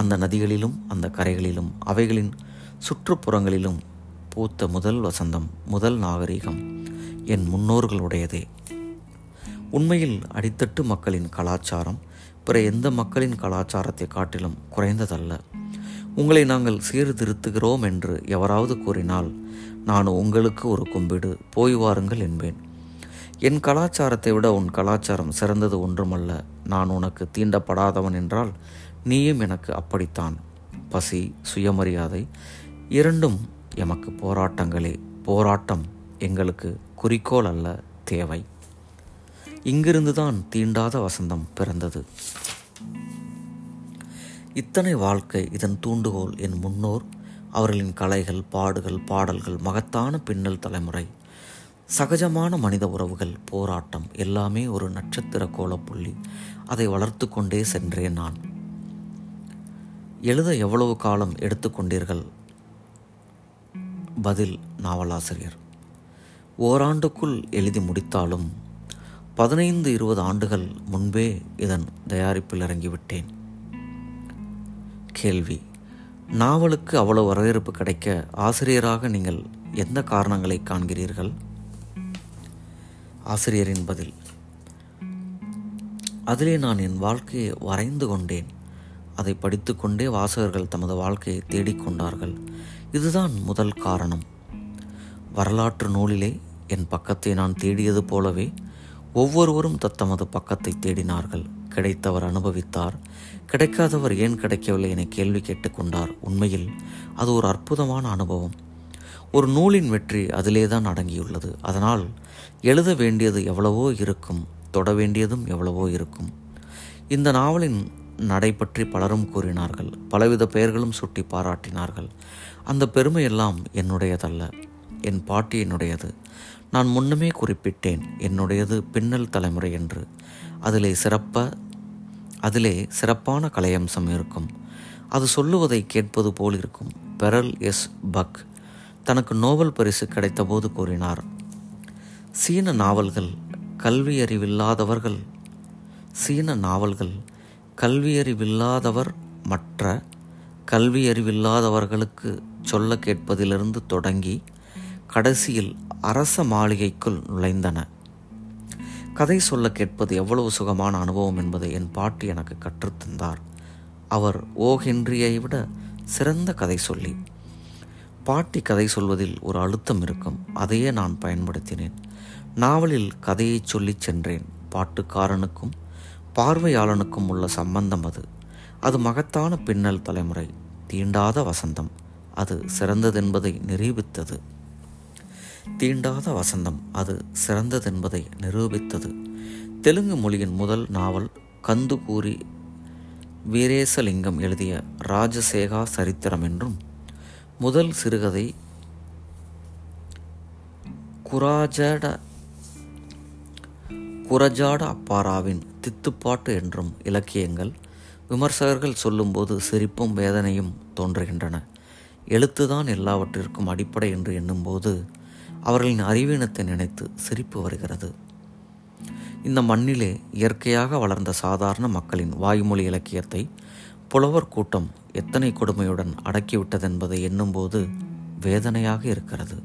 அந்த நதிகளிலும் அந்த கரைகளிலும் அவைகளின் சுற்றுப்புறங்களிலும் பூத்த முதல் வசந்தம் முதல் நாகரிகம் என் முன்னோர்களுடையதே. உண்மையில் அடித்தட்டு மக்களின் கலாச்சாரம் பிற எந்த மக்களின் கலாச்சாரத்தை காட்டிலும் குறைந்ததல்ல. உங்களை நாங்கள் சீர்திருத்துகிறோம் என்று எவராவது கூறினால் நான் உங்களுக்கு ஒரு கும்பிடு போய் வாருங்கள் என்பேன். என் கலாச்சாரத்தை விட உன் கலாச்சாரம் சிறந்தது ஒன்றுமல்ல. நான் உனக்கு தீண்டப்படாதவன் என்றால் நீயும் எனக்கு அப்படித்தான். பசி சுயமரியாதை இரண்டும் எமக்கு போராட்டங்களே. போராட்டம் எங்களுக்கு குறிக்கோள் அல்ல தேவை. இங்கிருந்து தான் தீண்டாத வசந்தம் பிறந்தது. இத்தனை வாழ்க்கை இதன் தூண்டுகோல் என் முன்னோர் அவர்களின் கலைகள் பாடுகள் பாடல்கள் மகத்தான பின்னல் தலைமுறை. சகஜமான மனித உறவுகள் போராட்டம் எல்லாமே ஒரு நட்சத்திர கோலப்புள்ளி. அதை வளர்த்து கொண்டே சென்றேன் நான். எழுத எவ்வளவு காலம் எடுத்துக்கொண்டீர்கள்? பதில் நாவலாசிரியர். ஓராண்டுக்குள் எழுதி முடித்தாலும் பதினைந்து இருபது ஆண்டுகள் முன்பே இதன் தயாரிப்பில் இறங்கிவிட்டேன். கேள்வி. நாவலுக்கு அவ்வளவு வரவேற்பு கிடைக்க ஆசிரியராக நீங்கள் எந்த காரணங்களை காண்கிறீர்கள்? ஆசிரியரின் பதில். அதிலே நான் என் வாழ்க்கையை வரைந்து கொண்டேன். அதை படித்துக்கொண்டே வாசகர்கள் தமது வாழ்க்கையை தேடிக்கொண்டார்கள் இதுதான் முதல் காரணம். வரலாற்று நூலிலே என் பக்கத்தை நான் தேடியது போலவே ஒவ்வொருவரும் தத்தமது பக்கத்தை தேடினார்கள். கிடைத்தவர் அனுபவித்தார். கிடைக்காதவர் ஏன் கிடைக்கவில்லை என கேள்வி கேட்டுக்கொண்டார் உண்மையில் அது ஒரு அற்புதமான அனுபவம். ஒரு நூலின் வெற்றி அதிலே தான் அடங்கியுள்ளது. அதனால் எழுத வேண்டியது எவ்வளவோ இருக்கும் தொட வேண்டியதும் எவ்வளவோ இருக்கும். இந்த நாவலின் நடை பற்றி பலரும் கூறினார்கள். பலவித பெயர்களும் சுட்டி பாராட்டினார்கள். அந்த பெருமையெல்லாம் என்னுடையதல்ல. என் பாட்டி என்னுடையது. நான் முன்னமே குறிப்பிட்டேன் என்னுடையது பின்னல் தலைமுறை என்று. அதிலே சிறப்ப அதிலே சிறப்பான கலையம்சம் இருக்கும். அது சொல்லுவதை கேட்பது போல் இருக்கும். Pearl S. பக். தனக்கு நோபல் பரிசு கிடைத்தபோது கூறினார் சீன நாவல்கள் கல்வியறிவில்லாதவர்கள் சீன நாவல்கள் கல்வியறிவில்லாதவர் மற்ற கல்வியறிவில்லாதவர்களுக்கு சொல்ல கேட்பதிலிருந்து தொடங்கி கடைசியில் அரச மாளிகைக்குள் நுழைந்தன. கதை சொல்ல கேட்பது எவ்வளவு சுகமான அனுபவம் என்பதை என் பாட்டி எனக்கு கற்றுத்தந்தார் அவர் ஓ ஹென்ரியை விட சிறந்த கதை சொல்லி பாட்டி கதை சொல்வதில் ஒரு அழுத்தம் இருக்கும் அதையே நான் பயன்படுத்தினேன். நாவலில் கதையை சொல்லிச் சென்றேன். பாட்டுக்காரனுக்கும் பார்வையாளனுக்கும் உள்ள சம்பந்தம் அது. அது மகத்தான பின்னல் தலைமுறை தீண்டாத வசந்தம். அது சிறந்ததென்பதை நிரூபித்தது. தீண்டாத வசந்தம் அது சிறந்ததென்பதை நிரூபித்தது. தெலுங்கு மொழியின் முதல் நாவல் கந்துகூரி வீரேசலிங்கம் எழுதிய ராஜசேகா சரித்திரம் என்றும் முதல் சிறுகதை குராஜட குரஜாட அப்பாராவின் தித்துப்பாட்டு என்றும் இலக்கியங்கள் விமர்சகர்கள் சொல்லும்போது சிரிப்பும் வேதனையும் தோன்றுகின்றன. எழுத்துதான் எல்லாவற்றிற்கும் அடிப்படை என்று எண்ணும்போது அவர்களின் அறிவீனத்தை நினைத்து சிரிப்பு வருகிறது. இந்த மண்ணிலே இயற்கையாக வளர்ந்த சாதாரண மக்களின் வாய்மொழி இலக்கியத்தை புலவர் கூட்டம் எத்தனை கொடுமையுடன் அடக்கிவிட்டதென்பதை எண்ணும்போது வேதனையாக இருக்கிறது.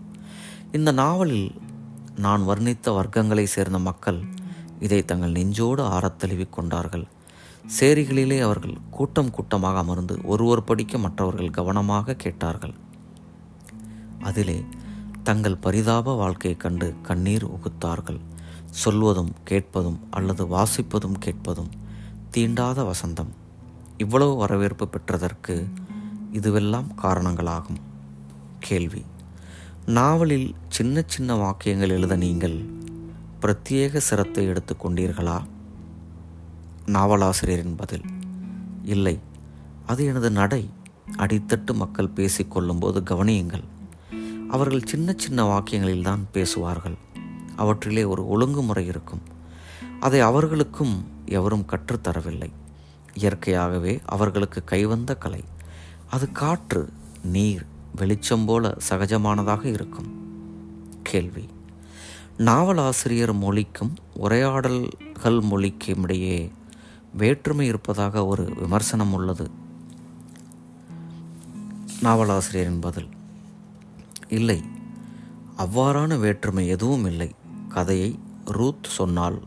இந்த நாவலில் நான் வர்ணித்த வர்க்கங்களை சேர்ந்த மக்கள் இதை தங்கள் நெஞ்சோடு ஆறத்தழுவிக் கொண்டார்கள். சேரிகளிலே அவர்கள் கூட்டம் கூட்டமாக அமர்ந்து ஒருவர் படிக்க மற்றவர்கள் கவனமாக கேட்டார்கள். அதிலே தங்கள் பரிதாப வாழ்க்கையைக் கண்டு கண்ணீர் உகுத்தார்கள். சொல்வதும் கேட்பதும் அல்லது வாசிப்பதும் கேட்பதும் தீண்டாத வசந்தம். இவ்வளவு வரவேற்பு பெற்றதற்கு இதுவெல்லாம் காரணங்களாகும். கேள்வி. நாவலில் சின்ன சின்ன வாக்கியங்கள் எழுத நீங்கள் பிரத்யேக சிரத்தை எடுத்துக்கொண்டீர்களா நாவலாசிரியரின் பதில் இல்லை. அது எனது நடை. அடித்தட்டு மக்கள் பேசிக்கொள்ளும்போது கவனியுங்கள் அவர்கள் சின்ன சின்ன வாக்கியங்களில்தான் பேசுவார்கள். அவற்றிலே ஒரு ஒழுங்குமுறை இருக்கும். அதை அவர்களுக்கும் எவரும் கற்றுத்தரவில்லை இயற்கையாகவே அவர்களுக்கு கைவந்த கலை. அது காற்று நீர் வெளிச்சம் போல சகஜமானதாக இருக்கும். கேள்வி நாவலாசிரியர் மொழிக்கும் உரையாடல்கள் மொழிக்கும் இடையே வேற்றுமை இருப்பதாக ஒரு விமர்சனம் உள்ளது. நாவலாசிரியரின் பதில் இல்லை அவ்வாறான வேற்றுமை எதுவும் இல்லை. கதையை ரூத் சொன்னால்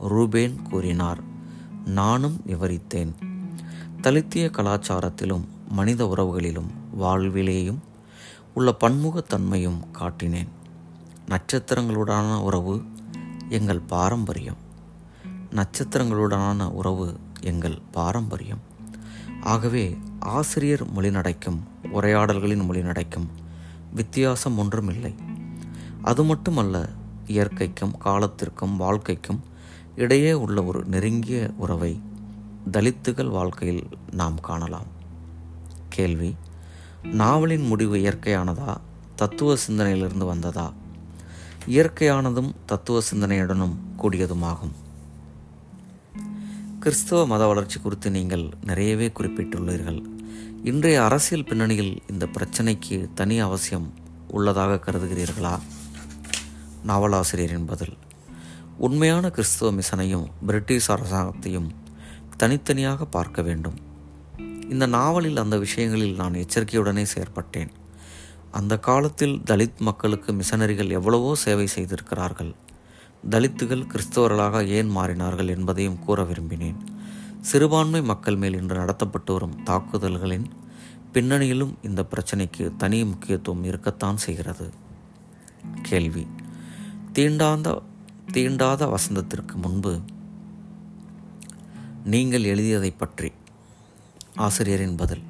ரூபேன் கூறினார் நானும் விவரித்தேன். தலித்திய கலாச்சாரத்திலும் மனித உறவுகளிலும் வாழ்விலேயும் உள்ள பன்முகத்தன்மையும் காட்டினேன். நட்சத்திரங்களுடனான உறவு எங்கள் பாரம்பரியம். நட்சத்திரங்களுடனான உறவு எங்கள் பாரம்பரியம். ஆகவே ஆசிரியர் மொழிநடைக்கும் உரையாடல்களின் மொழிநடைக்கும் வித்தியாசம் ஒன்றும் இல்லை அது மட்டுமல்ல இயற்கைக்கும் காலத்திற்கும் வாழ்க்கைக்கும் இடையே உள்ள ஒரு நெருங்கிய உறவை தலித்துகள் வாழ்க்கையில் நாம் காணலாம். கேள்வி நாவலின் முடிவு இயற்கையானதா தத்துவ சிந்தனையிலிருந்து வந்ததா? இயற்கையானதும் தத்துவ சிந்தனையுடனும் கூடியதுமாகும். கிறிஸ்தவ மத வளர்ச்சி குறித்து நீங்கள் நிறையவே குறிப்பிட்டுள்ளீர்கள். இன்றைய அரசியல் பின்னணியில் இந்த பிரச்சனைக்கு தனி அவசியம் உள்ளதாக கருதுகிறீர்களா? நாவலாசிரியரின் பதில் உண்மையான கிறிஸ்துவ மிஷனையும் பிரிட்டிஷ் அரசாங்கத்தையும் தனித்தனியாக பார்க்க வேண்டும். இந்த நாவலில் அந்த விஷயங்களில் நான் எச்சரிக்கையுடனே செயற்பட்டேன். அந்த காலத்தில் தலித் மக்களுக்கு மிஷனரிகள் எவ்வளவோ சேவை செய்திருக்கிறார்கள். தலித்துகள் கிறிஸ்தவர்களாக ஏன் மாறினார்கள் என்பதையும் கூற விரும்பினேன். சிறுபான்மை மக்கள் மேல் இன்று நடத்தப்பட்டு வரும் தாக்குதல்களின் பின்னணியிலும் இந்த பிரச்சனைக்கு தனி முக்கியத்துவம் இருக்கத்தான் செய்கிறது. கேள்வி. தீண்டாந்த தீண்டாத வசந்தத்திற்கு முன்பு நீங்கள் எழுதியதை பற்றி ஆசிரியரின் பதில்.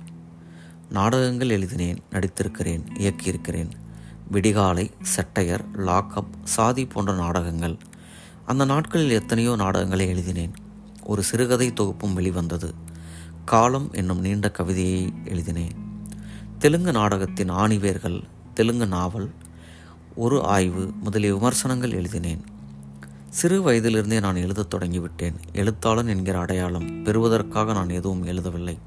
நாடகங்கள் எழுதினேன் நடித்திருக்கிறேன் இயக்கியிருக்கிறேன். விடிகாலை செட்டையர் லாக்அப் சாதி போன்ற நாடகங்கள். அந்த நாட்களில் எத்தனையோ நாடகங்களை எழுதினேன். ஒரு சிறுகதை தொகுப்பும் வெளிவந்தது. காலம் என்னும் நீண்ட கவிதையை எழுதினேன். தெலுங்கு நாடகத்தின் ஆணிவேர்கள் தெலுங்கு நாவல் ஒரு ஆய்வு முதலிய விமர்சனங்கள் எழுதினேன். சிறு வயதிலிருந்தே நான் எழுதத் தொடங்கிவிட்டேன். எழுத்தாளன் என்கிற அடையாளம் பெறுவதற்காக நான் எதுவும் எழுதவில்லை.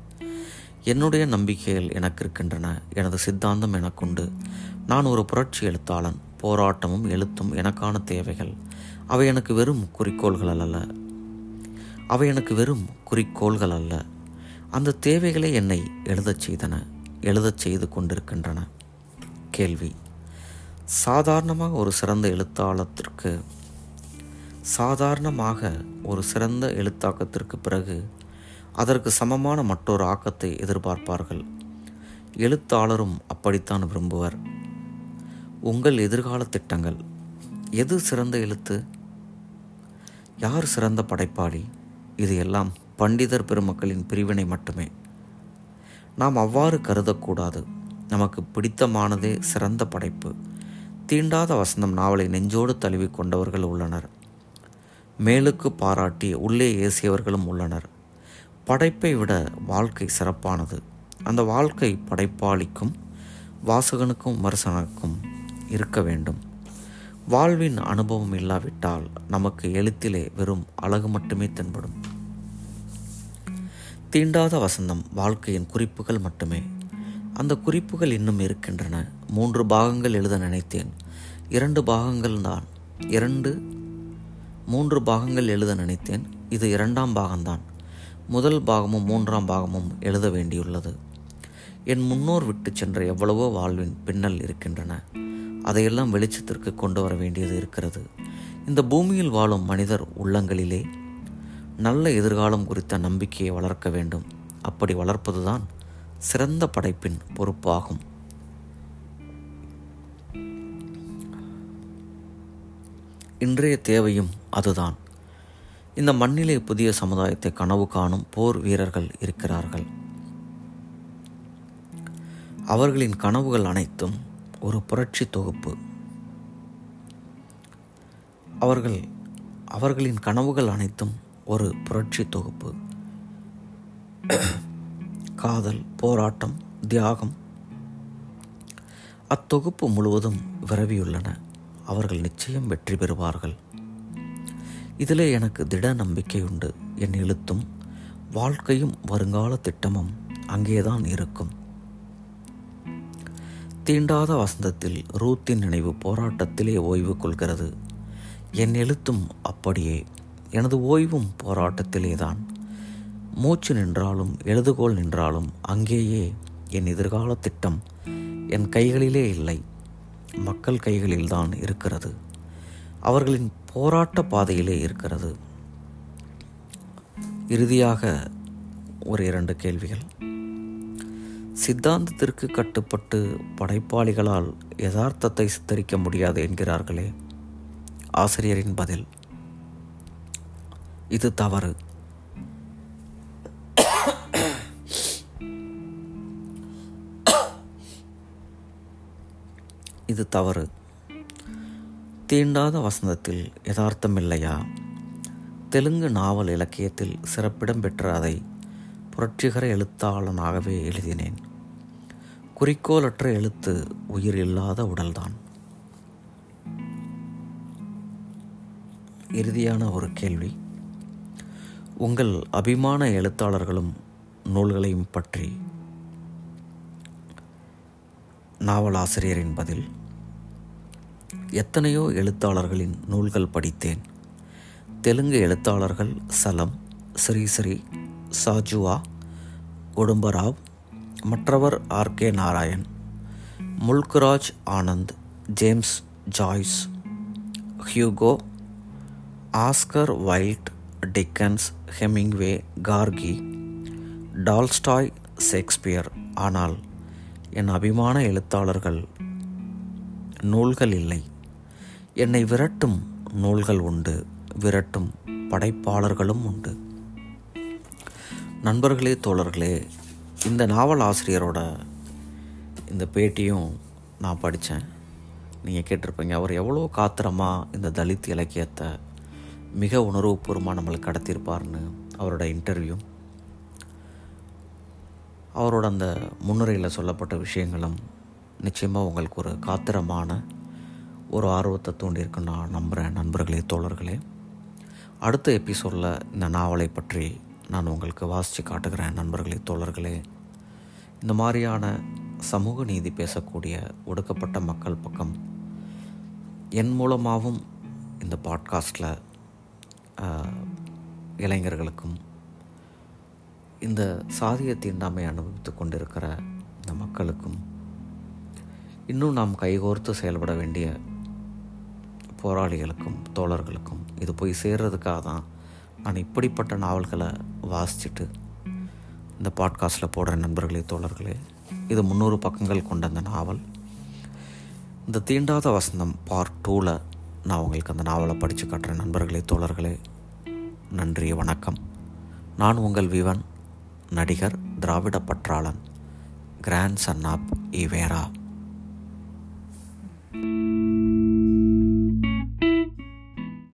என்னுடைய நம்பிக்கைகள் எனக்கு இருக்கின்றன எனது சித்தாந்தம் எனக்குண்டு. நான் ஒரு புரட்சி எழுத்தாளன் போராட்டமும் எழுத்தும் எனக்கான தேவைகள். அவை எனக்கு வெறும் குறிக்கோள்கள் அல்ல. அவை எனக்கு வெறும் குறிக்கோள்கள் அல்ல. அந்த தேவைகளை என்னை எழுதச் செய்தன எழுதச் செய்து கொண்டிருக்கின்றன. கேள்வி. சாதாரணமாக ஒரு சிறந்த எழுத்தாளத்திற்கு சாதாரணமாக ஒரு சிறந்த எழுத்தாக்கத்திற்கு பிறகு அதற்கு சமமான மற்றொரு ஆக்கத்தை எதிர்பார்ப்பார்கள். எழுத்தாளரும் அப்படித்தான் விரும்புவர். உங்கள் எதிர்கால திட்டங்கள். எது சிறந்த எழுத்து? யார் சிறந்த படைப்பாளி? இது எல்லாம் பண்டிதர் பெருமக்களின் பிரிவினை மட்டுமே. நாம் அவ்வாறு கருதக்கூடாது. நமக்கு பிடித்தமானதே சிறந்த படைப்பு. தீண்டாத வசந்தம் நாவலை நெஞ்சோடு தழுவி கொண்டவர்கள் உள்ளனர். மேலுக்கு பாராட்டி உள்ளே ஏசியவர்களும் உள்ளனர். படைப்பை விட வாழ்க்கை சிறப்பானது. அந்த வாழ்க்கை படைப்பாளிக்கும் வாசகனுக்கும் விமர்சனக்கும் இருக்க வேண்டும். வாழ்வின் அனுபவம் இல்லாவிட்டால் நமக்கு எழுத்திலே வெறும் அழகு மட்டுமே தென்படும். தீண்டாத வசந்தம் வாழ்க்கையின் குறிப்புகள் மட்டுமே. அந்த குறிப்புகள் இன்னும் இருக்கின்றன. மூன்று பாகங்கள் எழுத நினைத்தேன். இரண்டு பாகங்கள் தான். இரண்டு மூன்று பாகங்கள் எழுத நினைத்தேன். இது இரண்டாம் பாகம்தான். முதல் பாகமும் மூன்றாம் பாகமும் எழுத வேண்டியுள்ளது. என் முன்னோர் விட்டு சென்ற எவ்வளவோ வாழ்வின் பின்னல் இருக்கின்றன. அதையெல்லாம் வெளிச்சத்திற்கு கொண்டு வர வேண்டியது இருக்கிறது. இந்த பூமியில் வாழும் மனிதர் உள்ளங்களிலே நல்ல எதிர்காலம் குறித்த நம்பிக்கையை வளர்க்க வேண்டும். அப்படி வளர்ப்பதுதான் சிறந்த படைப்பின் பொறுப்பாகும். இன்றைய தேவையும் அதுதான். இந்த மண்ணிலே புதிய சமுதாயத்தை கனவு காணும் போர் வீரர்கள் இருக்கிறார்கள். அவர்களின் கனவுகள் அனைத்தும் ஒரு புரட்சி தொகுப்பு. அவர்கள் அவர்களின் கனவுகள் அனைத்தும் ஒரு புரட்சி தொகுப்பு. காதல் போராட்டம் தியாகம். அத்தொகுப்பு முழுவதும் விரவியுள்ளன. அவர்கள் நிச்சயம் வெற்றி பெறுவார்கள். இதிலே எனக்கு திட நம்பிக்கை உண்டு என் எழுத்தும் வாழ்க்கையும் வருங்கால திட்டமும் அங்கேதான் இருக்கும். தீண்டாத வசந்தத்தில் ரூத்தின் நினைவு போராட்டத்திலே ஓய்வு கொள்கிறது. என் எழுத்தும் அப்படியே எனது ஓய்வும் போராட்டத்திலேதான். மூச்சு நின்றாலும் எழுதுகோள் நின்றாலும் அங்கேயே என் எதிர்கால திட்டம் என் கைகளிலே இல்லை. மக்கள் கைகளில்தான் இருக்கிறது. அவர்களின் போராட்ட பாதையிலே இருக்கிறது. இறுதியாக ஒரு இரண்டு கேள்விகள். சித்தாந்தத்திற்கு கட்டுப்பட்டு படைப்பாளிகளால் யதார்த்தத்தை சித்தரிக்க முடியாது என்கிறார்களே. ஆசிரியரின் பதில். இது தவறு. இது தவறு. தீண்டாத வசந்தத்தில் யதார்த்தம் இல்லையா தெலுங்கு நாவல் இலக்கியத்தில் சிறப்பிடம் பெற்ற அதை புரட்சிகர எழுத்தாளனாகவே எழுதினேன். குறிக்கோளற்ற எழுத்து உயிர் இல்லாத உடல்தான். இறுதியான ஒரு கேள்வி. உங்கள் அபிமான எழுத்தாளர்களும் நூல்களையும் பற்றி நாவலாசிரியரின் பதில். எத்தனையோ எழுத்தாளர்களின் நூல்கள் படித்தேன். தெலுங்கு எழுத்தாளர்கள் சலம் ஸ்ரீஸ்ரீ சாஜுவா குடும்பராவ் மற்றவர் R K Narayan Mulkraj Anand James Joyce Hugo Oscar Wilde Dickens Hemingway Gorky Tolstoy Shakespeare. ஆனால் என் அபிமான எழுத்தாளர்கள் நூல்கள் இல்லை. என்னை விரட்டும் நூல்கள் உண்டு விரட்டும் படைப்பாளர்களும் உண்டு. நண்பர்களே தோழர்களே இந்த நாவல் ஆசிரியரோட இந்த பேட்டியும் நான் படித்தேன். நீங்கள் கேட்டிருப்பீங்க அவர் எவ்வளோ காத்திரமாக இந்த தலித் இலக்கியத்தை மிக உணர்வுபூர்வமாக நம்மளுக்கு கடத்தியிருப்பார்னு அவரோட இன்டர்வியூ. அவரோட அந்த முன்னுரையில் சொல்லப்பட்ட விஷயங்களும் நிச்சயமாக உங்களுக்கு ஒரு காத்திரமான ஒரு ஆர்வத்தை தூண்டியிருக்குன்னு நான் நம்புகிறேன் நண்பர்களே தோழர்களே. அடுத்த எபிசோடில் இந்த நாவலை பற்றி நான் உங்களுக்கு வாசித்து காட்டுகிறேன் நண்பர்களே தோழர்களே. இந்த மாதிரியான சமூக நீதி பேசக்கூடிய ஒடுக்கப்பட்ட மக்கள் பக்கம் என் மூலமாகவும் இந்த பாட்காஸ்டில் இளைஞர்களுக்கும் இந்த சாதிய தீண்டாமை அனுபவித்து கொண்டிருக்கிற இந்த மக்களுக்கும் இன்னும் நாம் கைகோர்த்து செயல்பட வேண்டிய போராளிகளுக்கும் தோழர்களுக்கும் இது போய் சேர்றதுக்காக தான் நான் இப்படிப்பட்ட நாவல்களை வாசிச்சுட்டு இந்த பாட்காஸ்ட்டில் போடுற நண்பர்களே தோழர்களே இது முந்நூறு பக்கங்கள் கொண்ட அந்த நாவல். இந்த தீண்டாத வசந்தம் பார்ட் டூவில் நான் உங்களுக்கு அந்த நாவலை படித்து காட்டுறேன் நண்பர்களே தோழர்களே நன்றி வணக்கம். நான் உங்கள் விவன் நடிகர் திராவிட பற்றாளன் grandson of Evera. thank you